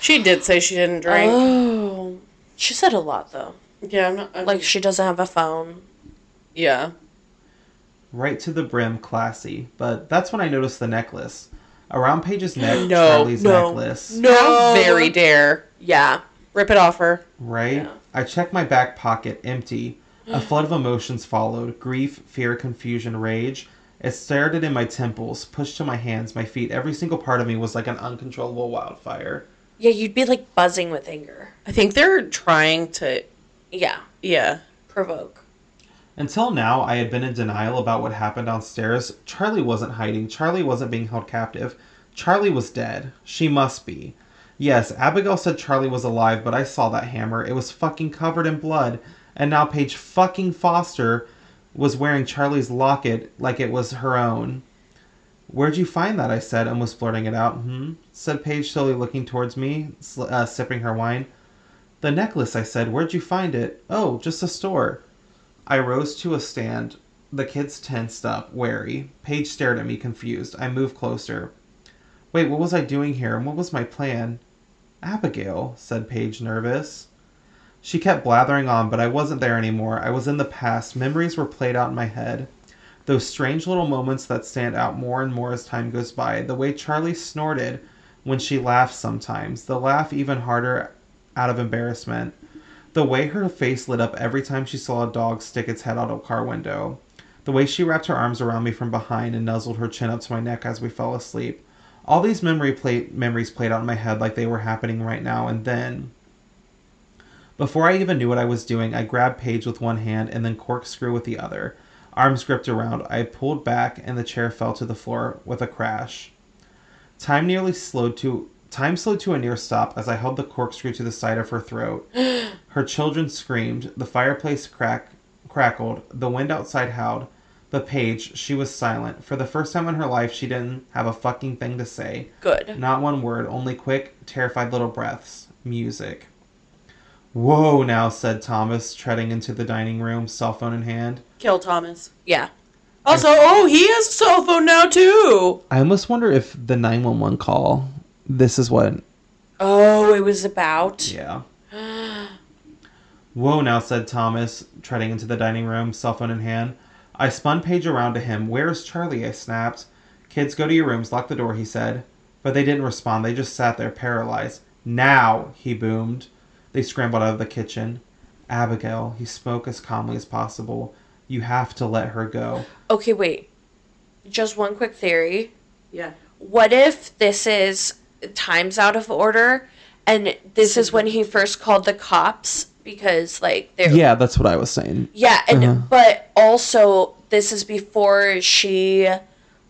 She did say she didn't drink. Oh, she said a lot though. yeah, I'm not. I'm, Like she doesn't have a phone. yeah. Right to the brim, classy. But that's when I noticed the necklace. Around Paige's neck, No, Charlie's no, necklace. no. How very dare. Yeah. Rip it off her. Right? Yeah. I checked my back pocket, empty. A flood of emotions followed grief, fear, confusion, rage. It started in my temples, pushed to my hands, my feet. Every single part of me was like an uncontrollable wildfire. Yeah, you'd be like buzzing with anger. I think they're trying to. Yeah. Yeah. Provoke. Until now, I had been in denial about what happened downstairs. Charlie wasn't hiding. Charlie wasn't being held captive. Charlie was dead. She must be. Yes, Abigail said Charlie was alive, but I saw that hammer. It was fucking covered in blood. And now Paige fucking Foster was wearing Charlie's locket like it was her own. Where'd you find that? I said, was blurting it out. Hmm? said Paige, slowly looking towards me, uh, sipping her wine. The necklace, I said. Where'd you find it? Oh, just a store. I rose to a stand. The kids tensed up, wary. Paige stared at me, confused. I moved closer. Wait, what was I doing here, and what was my plan? Abigail, said Paige, nervous. She kept blathering on, but I wasn't there anymore. I was in the past. Memories were played out in my head. Those strange little moments that stand out more and more as time goes by. The way Charlie snorted when she laughed sometimes. The laugh even harder out of embarrassment. The way her face lit up every time she saw a dog stick its head out of a car window. The way she wrapped her arms around me from behind and nuzzled her chin up to my neck as we fell asleep. All these memory play- memories played out in my head like they were happening right now, and then. Before I even knew what I was doing, I grabbed Paige with one hand and then corkscrew with the other. Arms gripped around, I pulled back and the chair fell to the floor with a crash. Time nearly slowed to time slowed to a near stop as I held the corkscrew to the side of her throat. Her children screamed, the fireplace crack crackled, the wind outside howled. But Paige, she was silent. For the first time in her life, she didn't have a fucking thing to say. Good. Not one word, only quick, terrified little breaths. Music. Whoa, now, said Thomas, treading into the dining room, cell phone in hand. Kill Thomas. Yeah. Also, oh, he has a cell phone now too. I almost wonder if the 911 call, this is what. Oh, it was about. Yeah. Whoa, now, said Thomas, treading into the dining room, cell phone in hand. I spun Paige around to him. Where's Charlie? I snapped. Kids, go to your rooms, lock the door, he said. But they didn't respond. They just sat there, paralyzed. Now, he boomed. They scrambled out of the kitchen. Abigail, he spoke as calmly as possible. You have to let her go. Okay, wait. Just one quick theory. Yeah. What if this is times out of order and this is when he first called the cops because like they're Yeah, that's what I was saying. Yeah, and Uh-huh. but also this is before she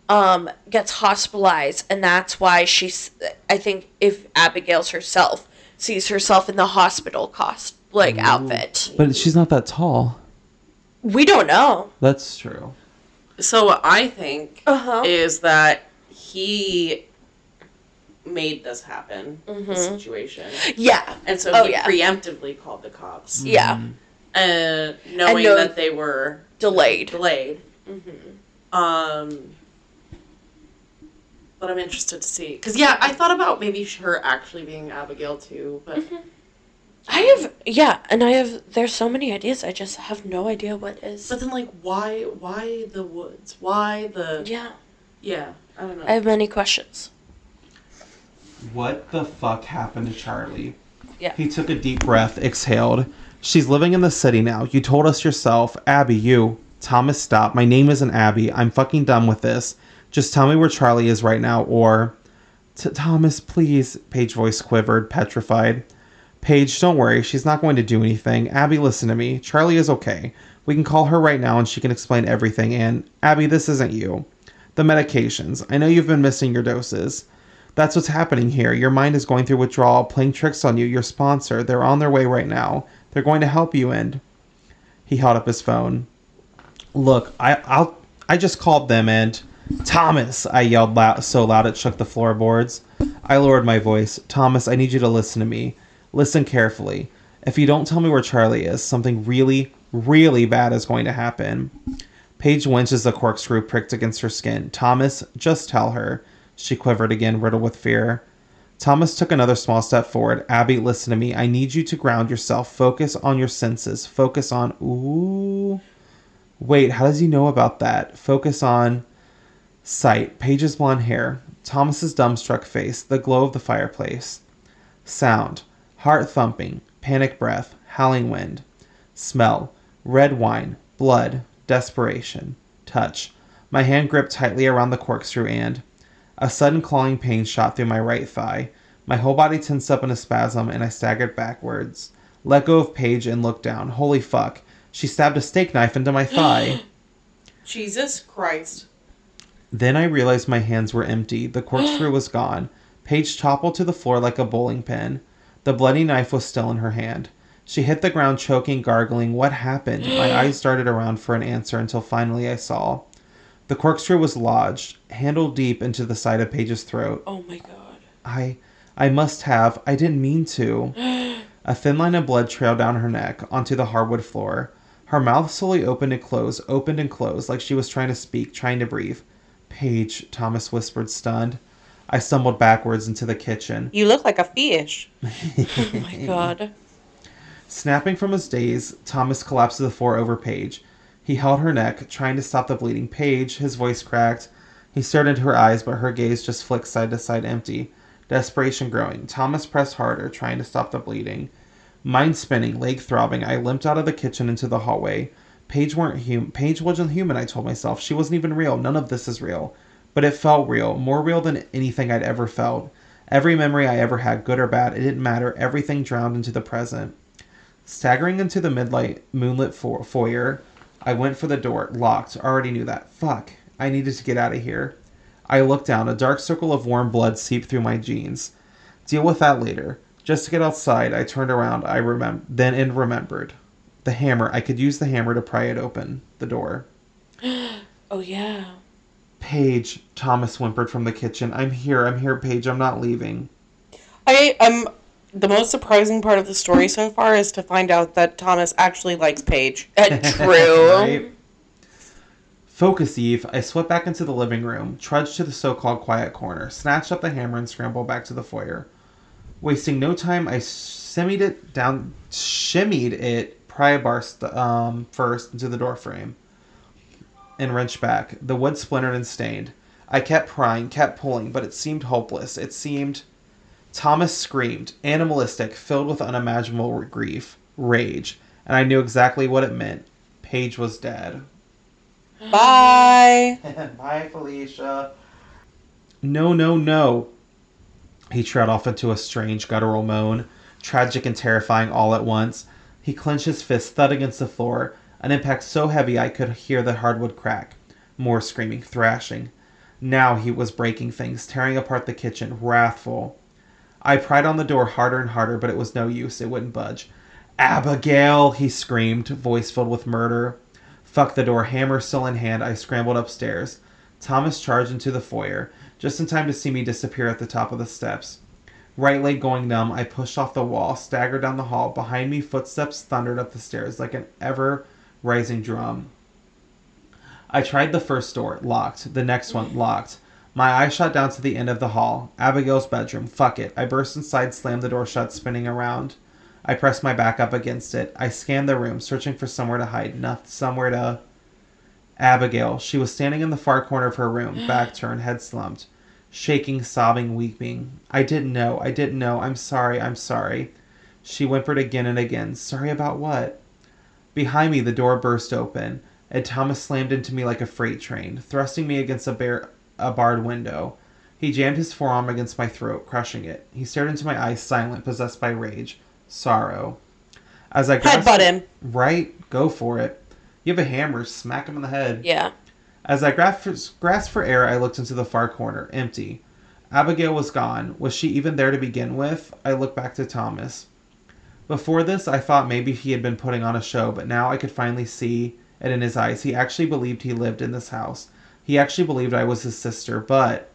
um gets hospitalized and that's why she's I think if Abigail's herself sees herself in the hospital cost like outfit. But she's not that tall. We don't know. That's true. So what I think Uh-huh. is that he made this happen, the Mhm. situation, Yeah. and so Oh, he yeah. preemptively called the cops, Yeah. uh, knowing know- that they were Delayed. delayed. Mhm. Um, but I'm interested to see because yeah, I thought about maybe her actually being Abigail too, but I have yeah, and I have there's so many ideas. I just have no idea what is. but then like why why the woods? Why the yeah, yeah? I don't know. I have many questions. What the fuck happened to Charlie? Yeah. He took a deep breath, exhaled. She's living in the city now. You told us yourself. Abby, you. Thomas, stop. My name isn't Abby. I'm fucking done with this. Just tell me where Charlie is right now, or. Thomas, please. Paige voice quivered, petrified. Paige, don't worry. She's not going to do anything. Abby, listen to me. Charlie is okay. We can call her right now and she can explain everything. And, Abby, this isn't you. The medications. I know you've been missing your doses. That's what's happening here. Your mind is going through withdrawal, playing tricks on you. Your sponsor, they're on their way right now. They're going to help you and he held up his phone. Look, I I'll I just called them and Thomas, I yelled loud, so loud it shook the floorboards. I lowered my voice. Thomas, I need you to listen to me. Listen carefully. If you don't tell me where Charlie is, something really, really bad is going to happen. Paige winced as the corkscrew pricked against her skin. Thomas, just tell her. She quivered again, riddled with fear. Thomas took another small step forward. Abby, listen to me. I need you to ground yourself. Focus on your senses. Focus on. Ooh. Wait, how does he know about that? Focus on sight. Paige's blonde hair. Thomas's dumbstruck face. The glow of the fireplace. Sound. Heart thumping. Panic breath. Howling wind. Smell. Red wine. Blood. Desperation. Touch. My hand gripped tightly around the corkscrew and. A sudden clawing pain shot through my right thigh. My whole body tensed up in a spasm and I staggered backwards. Let go of Paige and looked down. Holy fuck. She stabbed a steak knife into my thigh. Jesus Christ. Then I realized my hands were empty. The corkscrew was gone. Paige toppled to the floor like a bowling pin. The bloody knife was still in her hand. She hit the ground, choking, gargling. What happened? My eyes darted around for an answer until finally I saw. The corkscrew was lodged, handle deep into the side of Paige's throat. Oh my god. I I must have. I didn't mean to. A thin line of blood trailed down her neck onto the hardwood floor. Her mouth slowly opened and closed, opened and closed, like she was trying to speak, trying to breathe. Paige, Thomas whispered, stunned. I stumbled backwards into the kitchen. You look like a fish. Oh my god. Snapping from his daze, Thomas collapsed to the floor over Paige. He held her neck, trying to stop the bleeding. Paige. his voice cracked. He stared into her eyes, but her gaze just flicked side to side empty. Desperation growing. Thomas pressed harder, trying to stop the bleeding. Mind spinning, leg throbbing, I limped out of the kitchen into the hallway. Paige weren't hum- Paige wasn't human, I told myself. She wasn't even real. None of this is real. But it felt real, more real than anything I'd ever felt. Every memory I ever had, good or bad, it didn't matter. Everything drowned into the present. Staggering into the midlight, moonlit fo- foyer, I went for the door. Locked. Already knew that. Fuck. I needed to get out of here. I looked down. A dark circle of warm blood seeped through my jeans. Deal with that later. Just to get outside, I turned around. I remem- then and remembered. The hammer. I could use the hammer to pry it open. The door. Oh yeah. Paige, Thomas whimpered from the kitchen. I'm here. I'm here, Paige. I'm not leaving. I am the most surprising part of the story so far is to find out that Thomas actually likes Paige. True. Right? Focus, Eve. I swept back into the living room, trudged to the so called quiet corner, snatched up the hammer, and scrambled back to the foyer. Wasting no time, I shimmied it down, shimmied it pry bar st- um, first into the door frame and wrenched back. The wood splintered and stained. I kept prying, kept pulling, but it seemed hopeless. It seemed. Thomas screamed, animalistic, filled with unimaginable grief, rage, and I knew exactly what it meant. Paige was dead. Bye. Bye, Felicia. No, no, no. He trod off into a strange guttural moan, tragic and terrifying all at once. He clenched his fist, thud against the floor, an impact so heavy I could hear the hardwood crack. More screaming, thrashing. Now he was breaking things, tearing apart the kitchen, wrathful. I pried on the door harder and harder, but it was no use. It wouldn't budge. Abigail, he screamed, voice filled with murder. Fuck the door, hammer still in hand, I scrambled upstairs. Thomas charged into the foyer, just in time to see me disappear at the top of the steps. Right leg going numb, I pushed off the wall, staggered down the hall. Behind me, footsteps thundered up the stairs like an ever rising drum. I tried the first door, locked. The next one, locked. My eye shot down to the end of the hall. Abigail's bedroom. Fuck it. I burst inside, slammed the door shut, spinning around. I pressed my back up against it. I scanned the room, searching for somewhere to hide. Nothing. Somewhere to. Abigail. She was standing in the far corner of her room, back turned, head slumped, shaking, sobbing, weeping. I didn't know. I didn't know. I'm sorry. I'm sorry. She whimpered again and again. Sorry about what? Behind me, the door burst open, and Thomas slammed into me like a freight train, thrusting me against a, bare, a barred window. He jammed his forearm against my throat, crushing it. He stared into my eyes, silent, possessed by rage, sorrow. As I grasped, Headbutt him. Right, go for it. You have a hammer, smack him in the head. Yeah. As I grasped for, grasped for air, I looked into the far corner, empty. Abigail was gone. Was she even there to begin with? I looked back to Thomas. Before this, I thought maybe he had been putting on a show, but now I could finally see it in his eyes. He actually believed he lived in this house. He actually believed I was his sister, but.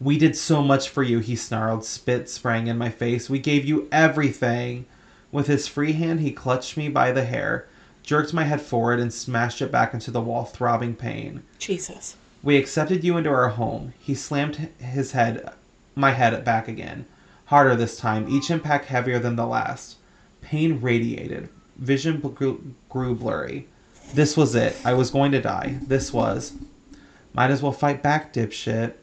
We did so much for you, he snarled, spit sprang in my face. We gave you everything. With his free hand, he clutched me by the hair, jerked my head forward, and smashed it back into the wall, throbbing pain. Jesus. We accepted you into our home. He slammed his head, my head back again. Harder this time, each impact heavier than the last. Pain radiated. Vision grew, grew blurry. This was it. I was going to die. This was. Might as well fight back, dipshit.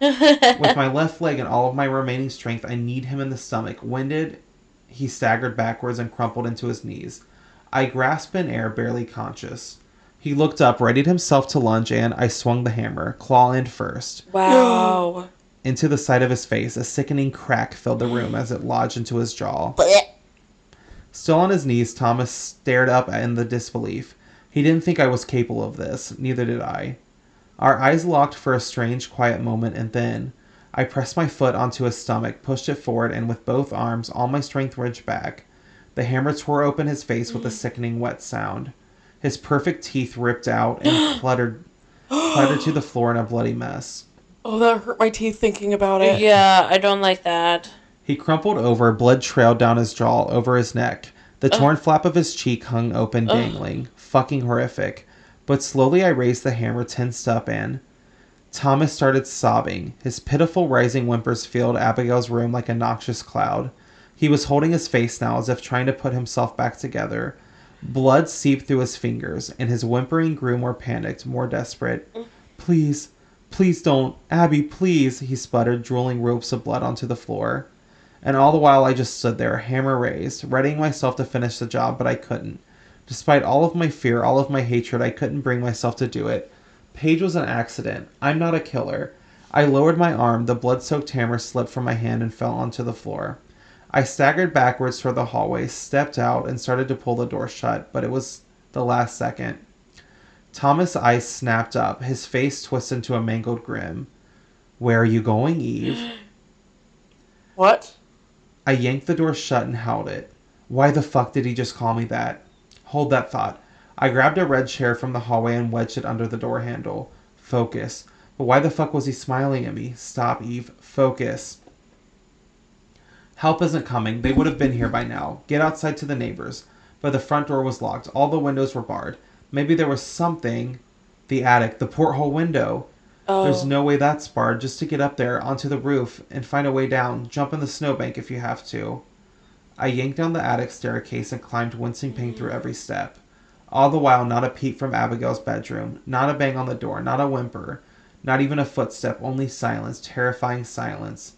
With my left leg and all of my remaining strength, I kneed him in the stomach. Winded, he staggered backwards and crumpled into his knees. I grasped in air, barely conscious. He looked up, readied himself to lunge, and I swung the hammer, claw end first, Wow. into the side of his face. A sickening crack filled the room as it lodged into his jaw. Still on his knees, Thomas stared up in the disbelief. He didn't think I was capable of this, neither did I. Our eyes locked for a strange, quiet moment, and then I pressed my foot onto his stomach, pushed it forward, and with both arms, all my strength wrenched back. The hammer tore open his face with a mm. sickening wet sound. His perfect teeth ripped out and fluttered, fluttered to the floor in a bloody mess. Oh, that hurt my teeth thinking about it. Yeah, I don't like that. He crumpled over, blood trailed down his jaw, over his neck. The torn flap of his cheek hung open, dangling. Fucking horrific. But slowly I raised the hammer, tensed up, and. Thomas started sobbing. His pitiful rising whimpers filled Abigail's room like a noxious cloud. He was holding his face now as if trying to put himself back together. Blood seeped through his fingers, and his whimpering grew more panicked, more desperate. Please, please don't. Abby, please, he sputtered, drooling ropes of blood onto the floor. And all the while I just stood there, hammer raised, readying myself to finish the job, but I couldn't. Despite all of my fear, all of my hatred, I couldn't bring myself to do it. Paige was an accident. I'm not a killer. I lowered my arm, the blood soaked hammer slipped from my hand and fell onto the floor. I staggered backwards toward the hallway, stepped out, and started to pull the door shut, but it was the last second. Thomas' eyes snapped up, his face twisted into a mangled grin. Where are you going, Eve? What? I yanked the door shut and held it. Why the fuck did he just call me that? Hold that thought. I grabbed a red chair from the hallway and wedged it under the door handle. Focus. But why the fuck was he smiling at me? Stop, Eve. Focus. Help isn't coming. They would have been here by now. Get outside to the neighbors. But the front door was locked. All the windows were barred. Maybe there was something. The attic, the porthole window. Oh. There's Oh. no way that's barred. Just to get up there, onto the roof, and find a way down. Jump in the snowbank if you have to. I yanked down the attic staircase and climbed wincing pain through every step. All the while, not a peep from Abigail's bedroom, not a bang on the door, not a whimper, not even a footstep, only silence, terrifying silence.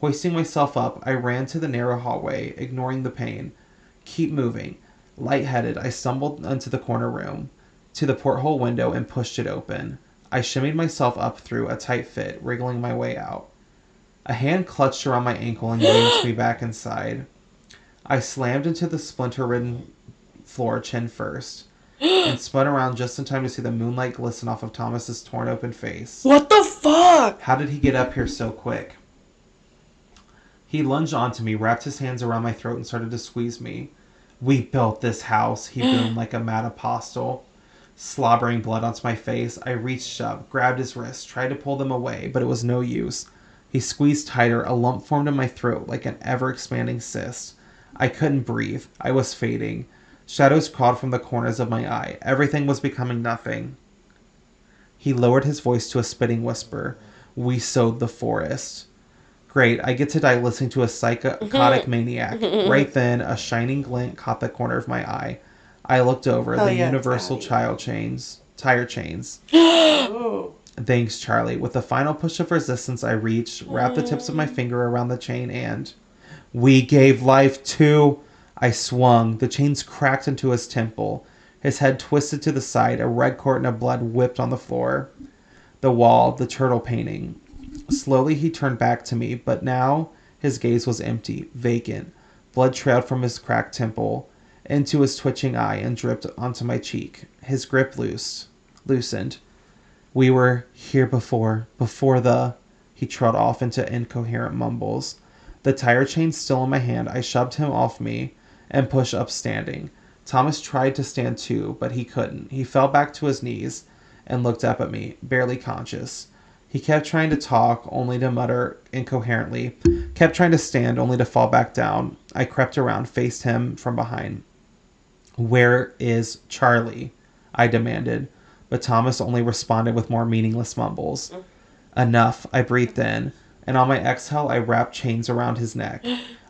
Hoisting myself up, I ran to the narrow hallway, ignoring the pain. Keep moving. Lightheaded, I stumbled into the corner room, to the porthole window, and pushed it open. I shimmied myself up through a tight fit, wriggling my way out. A hand clutched around my ankle and yanked me back inside. I slammed into the splinter ridden floor chin first and spun around just in time to see the moonlight glisten off of Thomas's torn open face. What the fuck? How did he get up here so quick? He lunged onto me, wrapped his hands around my throat, and started to squeeze me. We built this house, he boomed like a mad apostle. Slobbering blood onto my face, I reached up, grabbed his wrists, tried to pull them away, but it was no use. He squeezed tighter, a lump formed in my throat like an ever expanding cyst. I couldn't breathe. I was fading. Shadows crawled from the corners of my eye. Everything was becoming nothing. He lowered his voice to a spitting whisper. We sowed the forest. Great, I get to die listening to a psychotic maniac. Right then, a shining glint caught the corner of my eye. I looked over the yeah, universal child chains, tire chains. Thanks, Charlie. With a final push of resistance, I reached, wrapped the tips of my mm. finger around the chain, and we gave life to. I swung. The chains cracked into his temple. His head twisted to the side. A red curtain of blood whipped on the floor. The wall, the turtle painting. Slowly he turned back to me, but now his gaze was empty, vacant. Blood trailed from his cracked temple into his twitching eye and dripped onto my cheek. His grip loosed, loosened. We were here before, before the. He trod off into incoherent mumbles. The tire chain still in my hand, I shoved him off me and pushed up standing. Thomas tried to stand too, but he couldn't. He fell back to his knees and looked up at me, barely conscious. He kept trying to talk, only to mutter incoherently, kept trying to stand, only to fall back down. I crept around, faced him from behind. Where is Charlie? I demanded, but Thomas only responded with more meaningless mumbles. Mm. Enough, I breathed in, and on my exhale, I wrapped chains around his neck.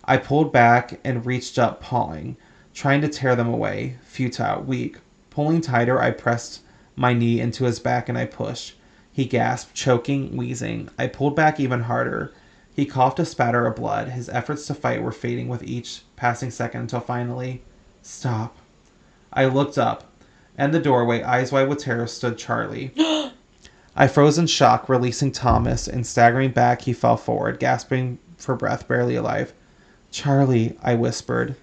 I pulled back and reached up, pawing, trying to tear them away, futile, weak. Pulling tighter, I pressed my knee into his back and I pushed. He gasped, choking, wheezing. I pulled back even harder. He coughed a spatter of blood. His efforts to fight were fading with each passing second until finally, stop. I looked up. And the doorway, eyes wide with terror, stood Charlie. I froze in shock, releasing Thomas, and staggering back, he fell forward, gasping for breath, barely alive. Charlie, I whispered.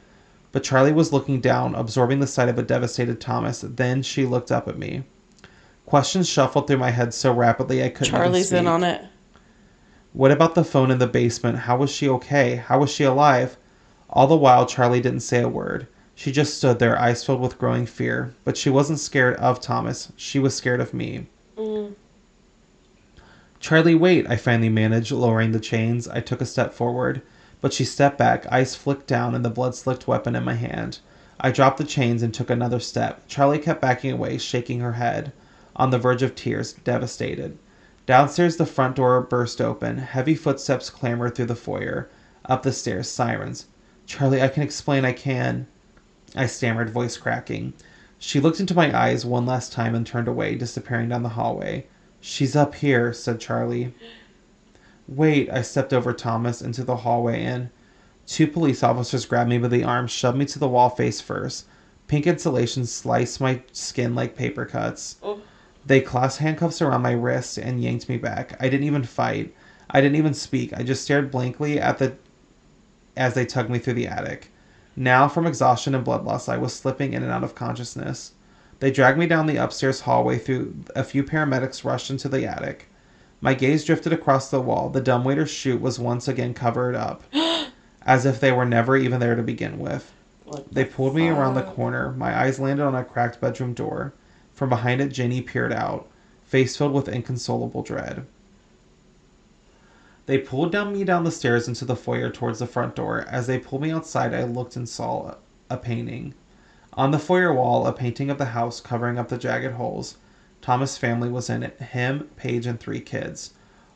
But Charlie was looking down, absorbing the sight of a devastated Thomas. Then she looked up at me. Questions shuffled through my head so rapidly I couldn't. even Charlie's in on it. What about the phone in the basement? How was she okay? How was she alive? All the while, Charlie didn't say a word. She just stood there, eyes filled with growing fear. But she wasn't scared of Thomas. She was scared of me. Mm. Charlie, wait, I finally managed, lowering the chains. I took a step forward. But she stepped back, eyes flicked down, and the blood slicked weapon in my hand. I dropped the chains and took another step. Charlie kept backing away, shaking her head, on the verge of tears, devastated. Downstairs, the front door burst open. Heavy footsteps clamored through the foyer. Up the stairs, sirens. Charlie, I can explain, I can. I stammered, voice cracking. She looked into my eyes one last time and turned away, disappearing down the hallway. She's up here, said Charlie. Wait, I stepped over Thomas into the hallway and two police officers grabbed me by the arm, shoved me to the wall face first. Pink insulation sliced my skin like paper cuts. Oh. They clasped handcuffs around my wrists and yanked me back. I didn't even fight. I didn't even speak. I just stared blankly at the as they tugged me through the attic. Now, from exhaustion and blood loss, I was slipping in and out of consciousness. They dragged me down the upstairs hallway through a few paramedics rushed into the attic. My gaze drifted across the wall. The dumbwaiter's chute was once again covered up, as if they were never even there to begin with. What They the pulled me around the corner. My eyes landed on a cracked bedroom door. From behind it, Jenny peered out, face filled with inconsolable dread. They pulled down me down the stairs into the foyer towards the front door. As they pulled me outside, I looked and saw a painting. On the foyer wall, a painting of the house covering up the jagged holes. Thomas' family was in it him, Paige, and three kids.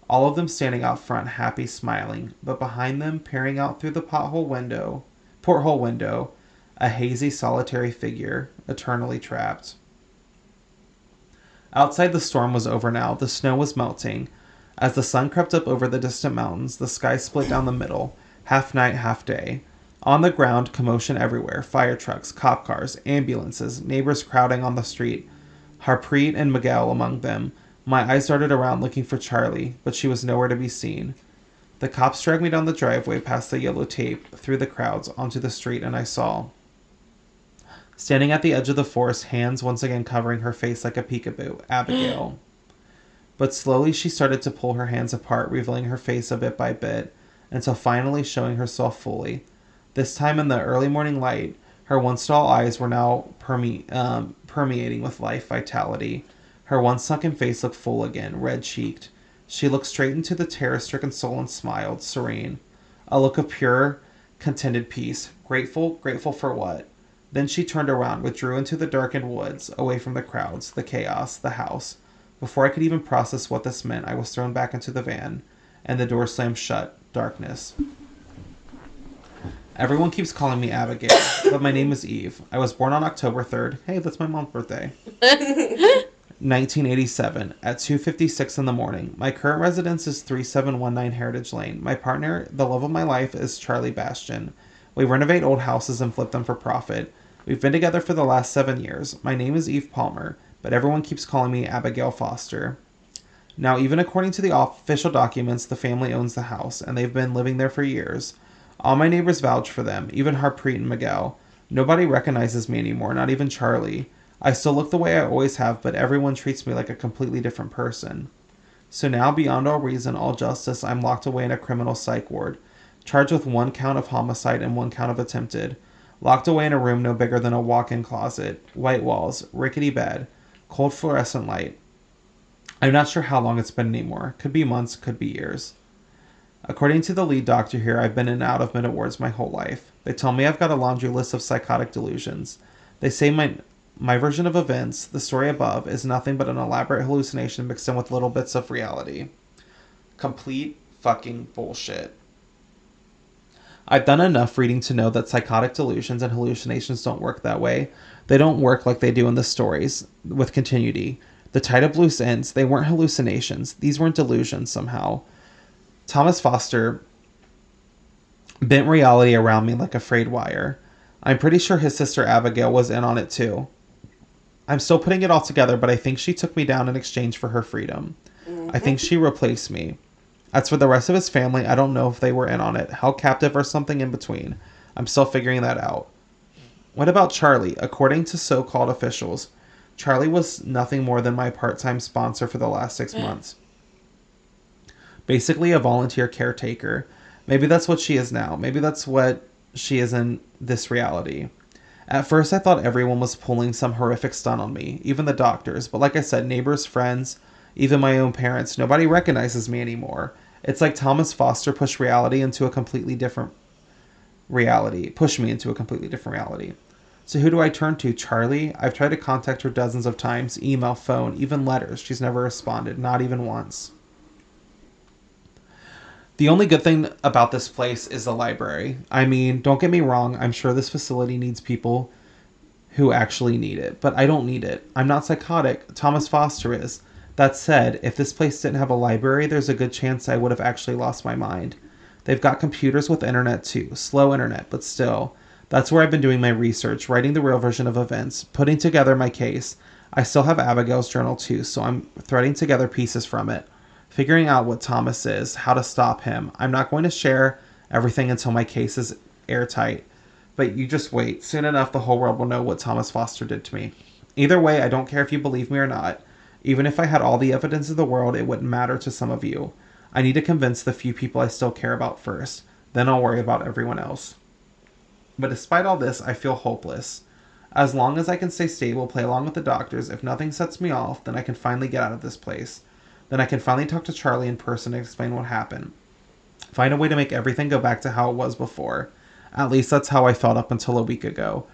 All of them standing out front, happy, smiling. But behind them, peering out through the pothole window, porthole window, a hazy, solitary figure, eternally trapped. Outside, the storm was over now. The snow was melting. As the sun crept up over the distant mountains, the sky split down the middle, half night, half day. On the ground, commotion everywhere fire trucks, cop cars, ambulances, neighbors crowding on the street, Harpreet and Miguel among them. My eyes darted around looking for Charlie, but she was nowhere to be seen. The cops dragged me down the driveway past the yellow tape, through the crowds, onto the street, and I saw. Standing at the edge of the forest, hands once again covering her face like a peekaboo, Abigail. But slowly she started to pull her hands apart, revealing her face a bit by bit, until finally showing herself fully. This time in the early morning light, her once dull eyes were now perme- um, permeating with life vitality. Her once sunken face looked full again, red cheeked. She looked straight into the terror stricken soul and smiled, serene. A look of pure, contented peace. Grateful, grateful for what? Then she turned around, withdrew into the darkened woods, away from the crowds, the chaos, the house. Before I could even process what this meant, I was thrown back into the van, and the door slammed shut. Darkness. Everyone keeps calling me Abigail, but my name is Eve. I was born on October 3rd. Hey, that's my mom's birthday. 1987 at 2:56 in the morning. My current residence is 3719 Heritage Lane. My partner, the love of my life, is Charlie Bastion. We renovate old houses and flip them for profit. We've been together for the last 7 years. My name is Eve Palmer, but everyone keeps calling me Abigail Foster. Now, even according to the official documents, the family owns the house, and they've been living there for years. All my neighbors vouch for them, even Harpreet and Miguel. Nobody recognizes me anymore, not even Charlie. I still look the way I always have, but everyone treats me like a completely different person. So now, beyond all reason, all justice, I'm locked away in a criminal psych ward, charged with one count of homicide and one count of attempted. Locked away in a room no bigger than a walk in closet, white walls, rickety bed, cold fluorescent light. I'm not sure how long it's been anymore. Could be months, could be years. According to the lead doctor here, I've been in and out of mental wards my whole life. They tell me I've got a laundry list of psychotic delusions. They say my my version of events, the story above, is nothing but an elaborate hallucination mixed in with little bits of reality. Complete fucking bullshit. I've done enough reading to know that psychotic delusions and hallucinations don't work that way. They don't work like they do in the stories, with continuity. The tied up loose ends, they weren't hallucinations. These weren't delusions somehow. Thomas Foster bent reality around me like a frayed wire. I'm pretty sure his sister Abigail was in on it too. I'm still putting it all together, but I think she took me down in exchange for her freedom. I think she replaced me. As for the rest of his family, I don't know if they were in on it, held captive or something in between. I'm still figuring that out. What about Charlie? According to so called officials, Charlie was nothing more than my part time sponsor for the last six mm. months. Basically, a volunteer caretaker. Maybe that's what she is now. Maybe that's what she is in this reality. At first, I thought everyone was pulling some horrific stunt on me, even the doctors. But like I said, neighbors, friends, even my own parents, nobody recognizes me anymore. It's like Thomas Foster pushed reality into a completely different reality, pushed me into a completely different reality. So who do I turn to? Charlie? I've tried to contact her dozens of times email, phone, even letters. She's never responded, not even once. The only good thing about this place is the library. I mean, don't get me wrong, I'm sure this facility needs people who actually need it, but I don't need it. I'm not psychotic. Thomas Foster is. That said, if this place didn't have a library, there's a good chance I would have actually lost my mind. They've got computers with internet too. Slow internet, but still. That's where I've been doing my research, writing the real version of events, putting together my case. I still have Abigail's journal too, so I'm threading together pieces from it figuring out what Thomas is, how to stop him. I'm not going to share everything until my case is airtight, but you just wait. Soon enough, the whole world will know what Thomas Foster did to me. Either way, I don't care if you believe me or not. Even if I had all the evidence in the world, it wouldn't matter to some of you. I need to convince the few people I still care about first. Then I'll worry about everyone else. But despite all this, I feel hopeless. As long as I can stay stable, play along with the doctors, if nothing sets me off, then I can finally get out of this place. Then I can finally talk to Charlie in person and explain what happened. Find a way to make everything go back to how it was before. At least that's how I felt up until a week ago.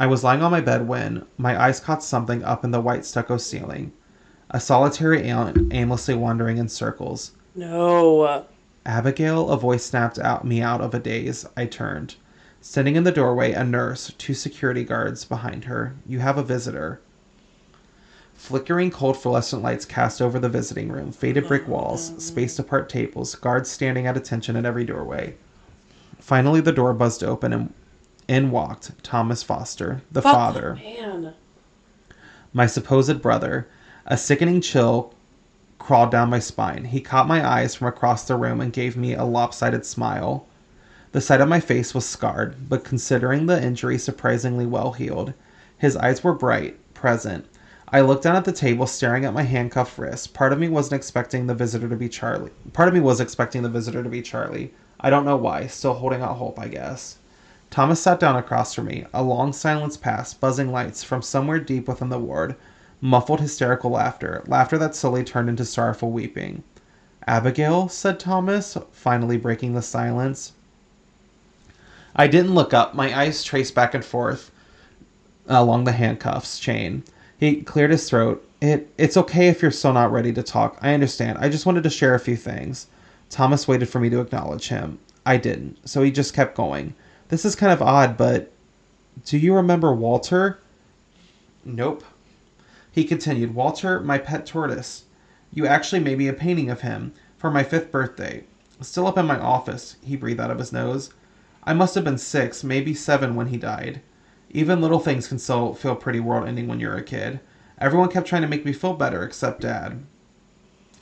I was lying on my bed when my eyes caught something up in the white stucco ceiling. A solitary alien aimlessly wandering in circles. No. Abigail, a voice snapped out me out of a daze. I turned. Standing in the doorway, a nurse, two security guards behind her. You have a visitor. Flickering cold fluorescent lights cast over the visiting room, faded brick oh, walls, spaced apart tables, guards standing at attention at every doorway. Finally, the door buzzed open and in walked Thomas Foster, the Fuck, father, Man. my supposed brother. A sickening chill crawled down my spine. He caught my eyes from across the room and gave me a lopsided smile. The side of my face was scarred, but considering the injury, surprisingly well healed. His eyes were bright, present. I looked down at the table, staring at my handcuffed wrist. Part of me wasn't expecting the visitor to be Charlie. Part of me was expecting the visitor to be Charlie. I don't know why. Still holding out hope, I guess. Thomas sat down across from me. A long silence passed, buzzing lights from somewhere deep within the ward, muffled hysterical laughter, laughter that slowly turned into sorrowful weeping. Abigail, said Thomas, finally breaking the silence. I didn't look up. My eyes traced back and forth along the handcuffs chain. He cleared his throat. It it's okay if you're still not ready to talk. I understand. I just wanted to share a few things. Thomas waited for me to acknowledge him. I didn't, so he just kept going. This is kind of odd, but do you remember Walter? Nope. He continued, Walter, my pet tortoise. You actually made me a painting of him for my fifth birthday. Still up in my office, he breathed out of his nose. I must have been six, maybe seven when he died. Even little things can still feel pretty world ending when you're a kid. Everyone kept trying to make me feel better, except Dad.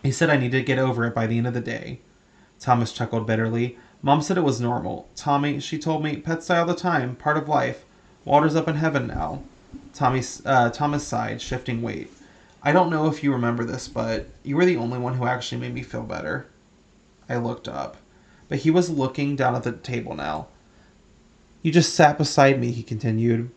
He said I needed to get over it by the end of the day. Thomas chuckled bitterly. Mom said it was normal. Tommy, she told me, pets die all the time, part of life. Walter's up in heaven now. Tommy, uh, Thomas sighed, shifting weight. I don't know if you remember this, but you were the only one who actually made me feel better. I looked up, but he was looking down at the table now. You just sat beside me, he continued.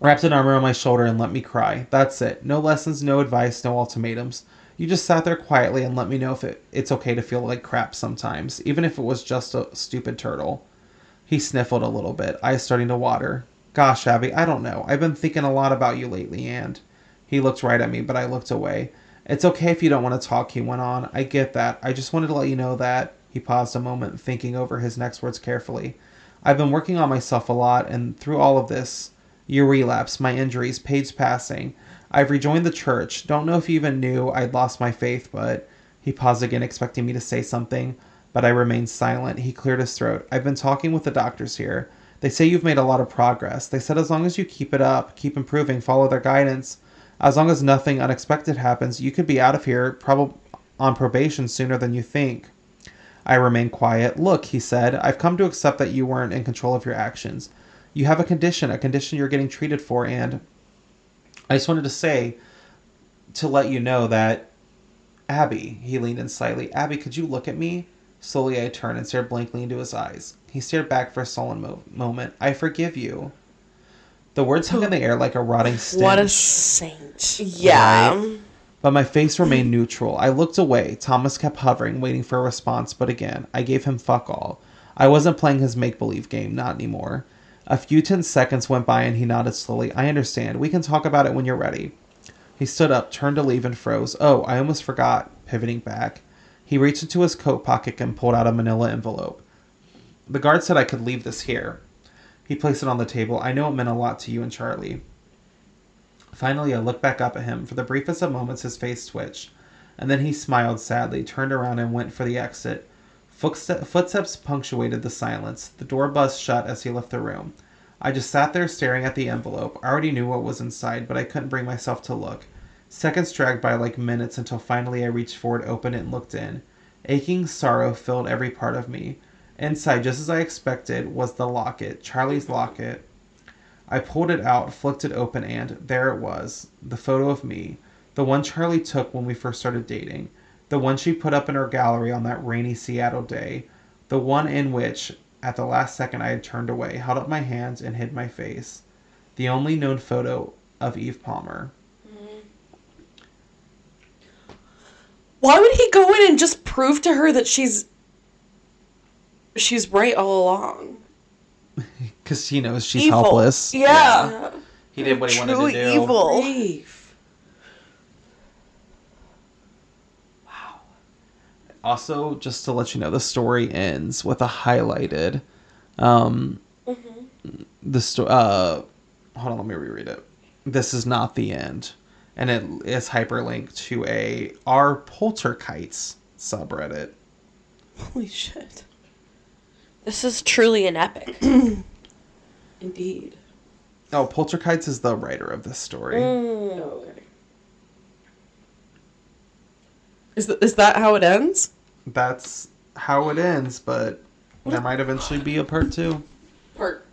Wrapped an arm around my shoulder and let me cry. That's it. No lessons, no advice, no ultimatums. You just sat there quietly and let me know if it, it's okay to feel like crap sometimes, even if it was just a stupid turtle. He sniffled a little bit, eyes starting to water. Gosh, Abby, I don't know. I've been thinking a lot about you lately, and. He looked right at me, but I looked away. It's okay if you don't want to talk, he went on. I get that. I just wanted to let you know that. He paused a moment, thinking over his next words carefully. I've been working on myself a lot, and through all of this, your relapse, my injuries, Paige passing, I've rejoined the church. Don't know if you even knew I'd lost my faith, but. He paused again, expecting me to say something, but I remained silent. He cleared his throat. I've been talking with the doctors here. They say you've made a lot of progress. They said as long as you keep it up, keep improving, follow their guidance, as long as nothing unexpected happens, you could be out of here, probably on probation sooner than you think. I remained quiet. Look, he said, I've come to accept that you weren't in control of your actions. You have a condition, a condition you're getting treated for, and I just wanted to say to let you know that Abby, he leaned in slightly. Abby, could you look at me? Slowly I turned and stared blankly into his eyes. He stared back for a sullen mo- moment. I forgive you. The words hung in the air like a rotting stench. What a saint. Yeah. But my face remained neutral. I looked away. Thomas kept hovering, waiting for a response, but again, I gave him fuck all. I wasn't playing his make believe game, not anymore. A few tense seconds went by and he nodded slowly. I understand. We can talk about it when you're ready. He stood up, turned to leave, and froze. Oh, I almost forgot, pivoting back. He reached into his coat pocket and pulled out a manila envelope. The guard said I could leave this here. He placed it on the table. I know it meant a lot to you and Charlie. Finally, I looked back up at him. For the briefest of moments, his face twitched. And then he smiled sadly, turned around, and went for the exit. Footsteps punctuated the silence. The door buzzed shut as he left the room. I just sat there staring at the envelope. I already knew what was inside, but I couldn't bring myself to look. Seconds dragged by like minutes until finally I reached forward, opened it, and looked in. Aching sorrow filled every part of me. Inside, just as I expected, was the locket, Charlie's locket. I pulled it out, flicked it open, and there it was the photo of me. The one Charlie took when we first started dating. The one she put up in her gallery on that rainy Seattle day. The one in which, at the last second, I had turned away, held up my hands, and hid my face. The only known photo of Eve Palmer. Mm-hmm. Why would he go in and just prove to her that she's she's right all along? Because he knows she's Evil. helpless. Yeah. He did what he wanted True to do. evil. Grief. Also, just to let you know, the story ends with a highlighted. Um, The sto- uh, hold on, let me reread it. This is not the end, and it is hyperlinked to a our polterkites subreddit. Holy shit. This is truly an epic. Indeed. Oh, polterkites is the writer of this story. Oh, okay. Is, th- is that how it ends? That's how it ends, but there might eventually be a part two. Part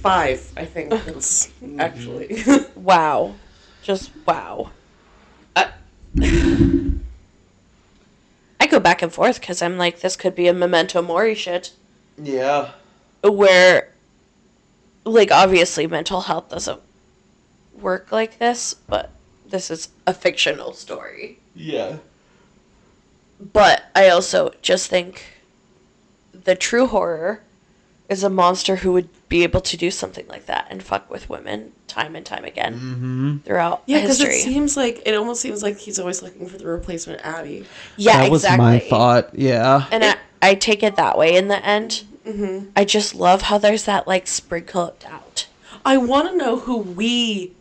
five, I think. It's mm-hmm. actually. Wow. Just wow. I- uh, I go back and forth because I'm like, this could be a memento mori shit. Yeah. Where, like, obviously mental health doesn't work like this, but this is a fictional story. Yeah. But I also just think the true horror is a monster who would be able to do something like that and fuck with women time and time again Mm-hmm. throughout yeah, because history. it seems like it almost seems like he's always looking for the replacement Abby. yeah, that was exactly. my thought. Yeah. And I, I take it that way in the end. Mm-hmm. I just love how there's that like sprinkle out. I want to know who we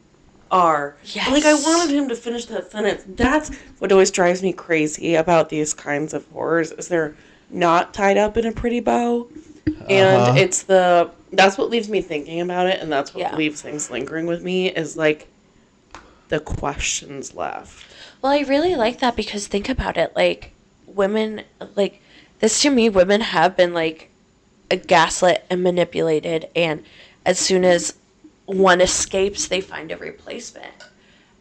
are. Yes. Like I wanted him to finish that sentence. That's what always drives me crazy about these kinds of horrors is they're not tied up in a pretty bow. And Uh-huh. it's the that's what leaves me thinking about it and that's what Yeah. leaves things lingering with me is like the questions left. Well, I really like that because think about it. Like, women, like, this to me, women have been, like, gaslit and manipulated. And as soon as one escapes, they find a replacement.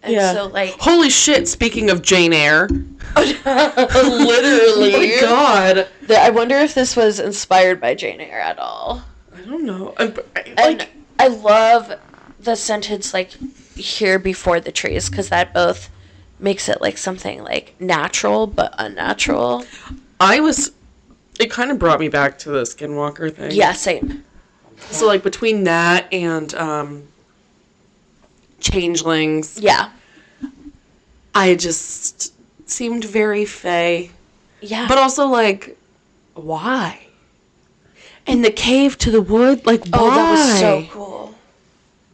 And so, like, Holy shit, speaking of Jane Eyre. literally. Oh my god. The- I wonder if this was inspired by Jane Eyre at all. I don't know. I'm, I, And I love the sentence, like, here before the trees, because that both makes it, like, something, like, natural but unnatural. I was it kind of brought me back to the Skinwalker thing. Yeah, same. So like between that and um Changelings, Yeah. I just seemed very fey. Yeah. But also like why? And the cave to the wood, like why? Oh, that was so cool.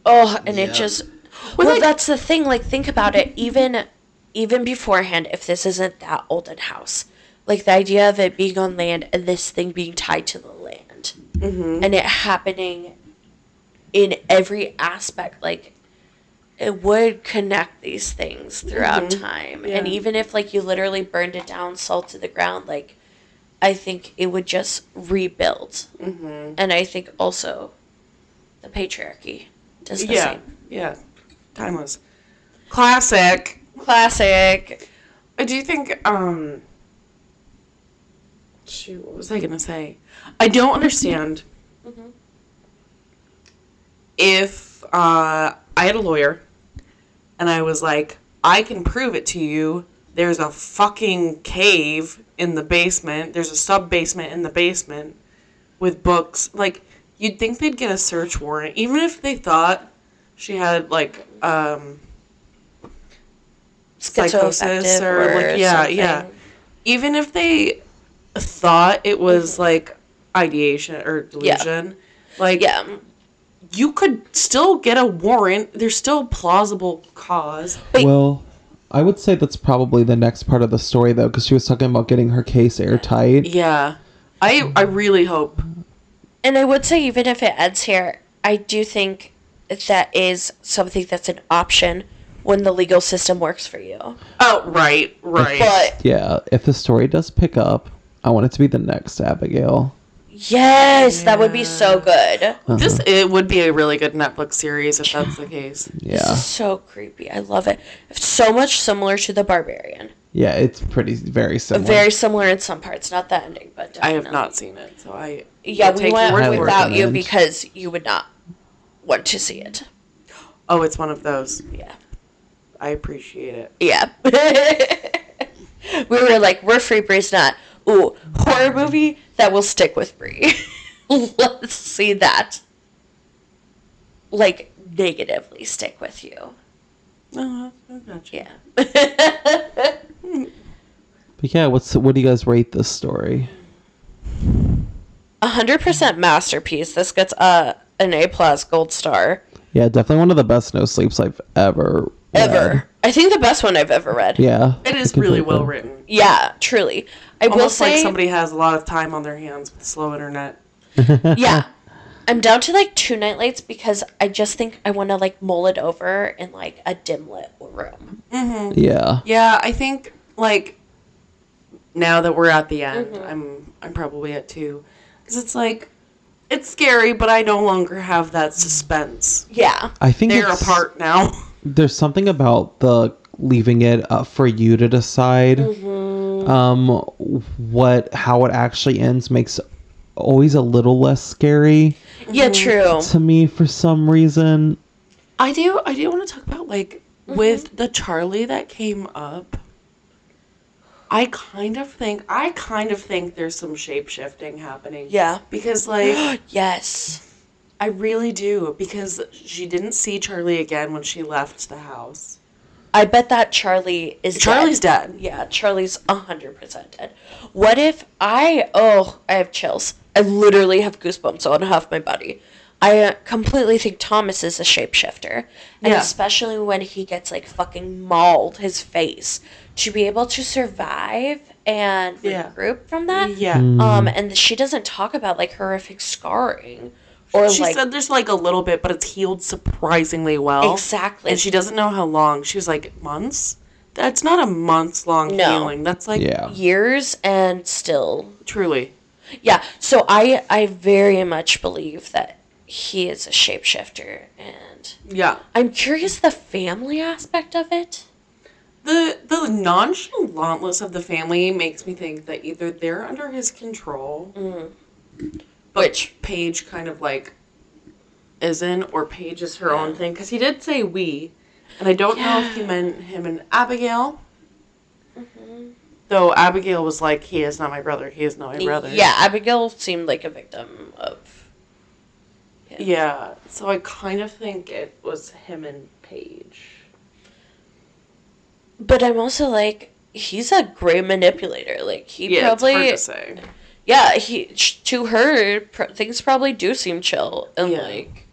Oh, and Yeah. it just Well, well, like- that's the thing. Like, think about it. Even even beforehand, if this isn't that olden house, like the idea of it being on land and this thing being tied to the land, Mm-hmm. and it happening in every aspect, like it would connect these things throughout time. And even if like you literally burned it down, salt to the ground, like I think it would just rebuild. Mm-hmm. And I think also The patriarchy does the yeah, same. yeah, timeless, classic. Classic. do you think, um, shoot, what was I gonna say? I don't understand Mhm. if uh, I had a lawyer and I was like, I can prove it to you. There's a fucking cave in the basement. There's a sub basement in the basement with books. Like, you'd think they'd get a search warrant, even if they thought she had like um, psychosis Schizoaffective or, like yeah something. yeah even if they thought it was like ideation or delusion. Like Yeah. you could still get a warrant. There's still plausible cause. But- Well, I would say that's probably the next part of the story, though, because she was talking about getting her case airtight. yeah. I i really hope. And I would say, even if it ends here, I do think that is something that's an option when the legal system works for you. oh right right. But Yeah, if the story does pick up, I want it to be the next Abigail. yes, that would be so good. Uh-huh. this it would be a really good netflix series if that's the case Yeah, So creepy. I love it. It's so much similar to The Barbarian. yeah, it's pretty very similar. Very similar in some parts, not the ending, but i have not seen it so i Yeah, I'll we take went your word Highly for it. without you because you would not want to see it. oh it's one of those Yeah. i appreciate it Yeah. we were like, we're free, Bree's not. Ooh, horror movie that will stick with Bree. Let's see that. Like, negatively stick with you. uh I gotcha. Yeah. But yeah, what's what do you guys rate this story? A hundred percent masterpiece. This gets a an A plus gold star. Yeah, definitely one of the best no sleeps I've ever read. Ever. I think the best one I've ever read. Yeah, It I is can really well written. Yeah, truly. I will Almost say like somebody has a lot of time on their hands with slow internet. yeah. I'm down to like two nightlights because I just think I want to like mull it over in like a dim lit room. Yeah, Yeah, I think like now that we're at the end, I'm I'm probably at two because it's like it's scary, but I no longer have that suspense. Yeah. I think They're apart now. There's something about the leaving it up for you to decide. Mm-hmm. Um, what how it actually ends makes always a little less scary Yeah, true. to me for some reason. I do I do want to talk about like with the Charlie that came up. I kind of think I kind of think there's some shape shifting happening. Yeah. Because like yes. I really do because she didn't see Charlie again when she left the house. I bet that Charlie is Charlie's dead. dead. Yeah, Charlie's 100% dead. What if I oh, I have chills. I literally have goosebumps on half my body. I uh, completely think Thomas is a shapeshifter. And Yeah. especially when he gets like fucking mauled his face to be able to survive and Yeah. regroup from that. Yeah. Um and she doesn't talk about like horrific scarring or She like said there's like a little bit, but it's healed surprisingly well. exactly. And she doesn't know how long. She was like, months? That's not a months long No. healing. That's like, Yeah. years and still truly. Yeah, so I I very much believe that he is a shapeshifter, and Yeah. I'm curious the family aspect of it. The the nonchalantness of the family makes me think that either they're under his control, mm. But Which- Paige kind of like isn't, or Paige is her own thing. Because he did say we, and I don't know if he meant him and Abigail. Mm-hmm. Though Abigail was like, "He is not my brother. He is not my brother." Yeah, Abigail seemed like a victim of. Yeah. So I kind of think it was him and Paige. But I'm also like, he's a great manipulator. Like he Yeah, probably, it's hard to say. Yeah, he to her pr- things probably do seem chill and Yeah. like.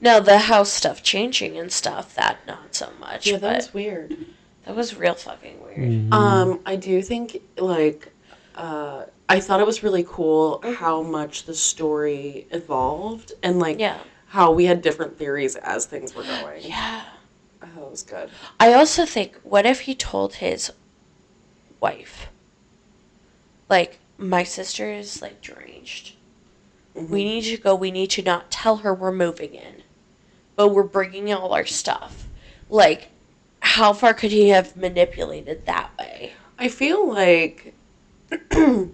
Now the house stuff changing and stuff that not so much. Yeah, but that was weird. that was real fucking weird. Mm-hmm. Um, I do think like uh I thought it was really cool how much the story evolved and like Yeah. how we had different theories as things were going. Yeah. I thought it was good. I also think, what if he told his wife, like, my sister is like deranged, mm-hmm. We need to go. We need to not tell her we're moving in, but we're bringing all our stuff. Like, how far could he have manipulated that way? I feel like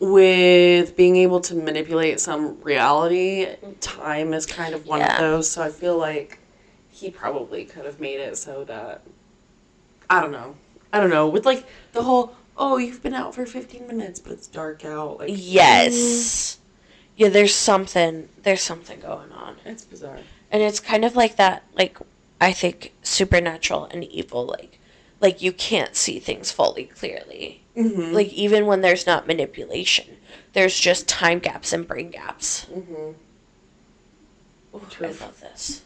with being able to manipulate some reality, time is kind of one Yeah. of those. So I feel like he probably could have made it so that I don't know. I don't know. With like the whole oh, you've been out for 15 minutes, but it's dark out. Like Yes. Yeah, there's something. There's something going on. it's bizarre. and it's kind of like that like i think supernatural and evil like like you can't see things fully clearly Mm-hmm. like even when there's not manipulation there's just time gaps and brain gaps Mm-hmm. Ooh, i love this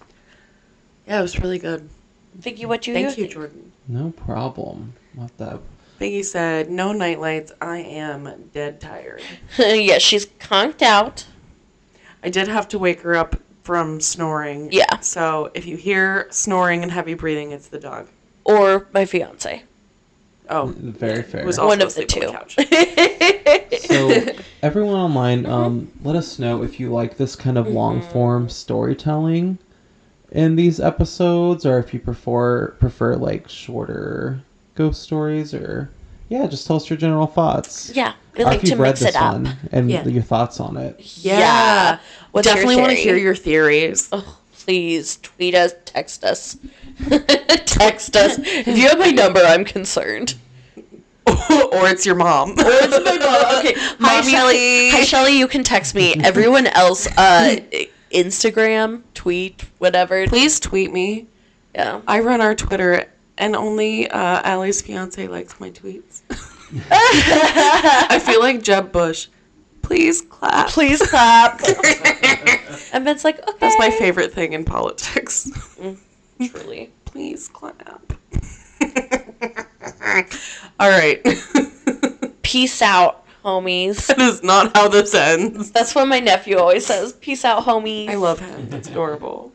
Yeah, it was really good. Vicky, what you think? Thank you, think? Jordan. No problem. What the? Biggie said, "No nightlights. I am dead tired." yeah she's conked out I did have to wake her up from snoring. Yeah. So if you hear snoring and heavy breathing, it's the dog. or my fiance Oh, Very fair. It was also one of the asleep on two couch. So, everyone online, um, let us know if you like this kind of long form storytelling in these episodes, or if you prefer prefer like shorter ghost stories, or yeah, just tell us your general thoughts. yeah we like if you've to read mix this it up one and Yeah. your thoughts on it. Yeah. What's Definitely want to hear your theories. Oh, please tweet us, text us. text us. If you have my number, I'm concerned. or it's your mom. or It's my mom. Okay. Hi, Shelly. Hi, Shelly. You can text me. Everyone else, uh, Instagram, tweet, whatever. Please tweet me. Yeah. I run our Twitter, and only uh, Ali's fiance likes my tweets. I feel like Jeb Bush. Please clap. Please clap. and Ben's like, okay. That's my favorite thing in politics. Truly. Please clap. All right. Peace out, homies. that is not how this ends. That's what my nephew always says. Peace out, homies. I love him. It's adorable.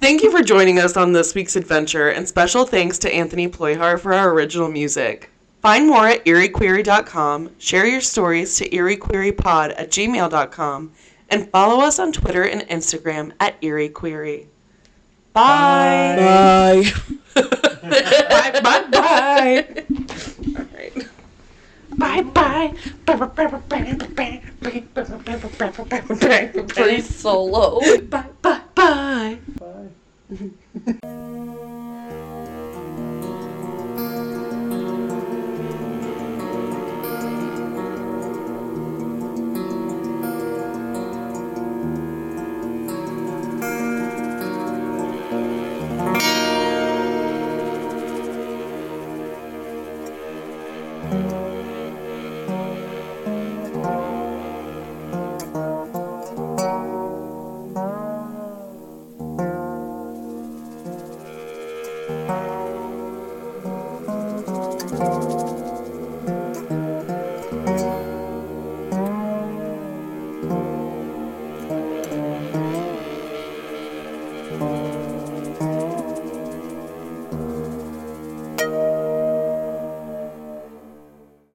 Thank you for joining us on this week's adventure, and special thanks to Anthony Ployhar for our original music. Find more at eeriequery.com, share your stories to eeriequerypod at gmail.com, and follow us on Twitter and Instagram at eeriequery. Bye. Bye. bye, bye, bye. All right. Bye, bye. Pretty solo. Bye, bye, bye. Bye.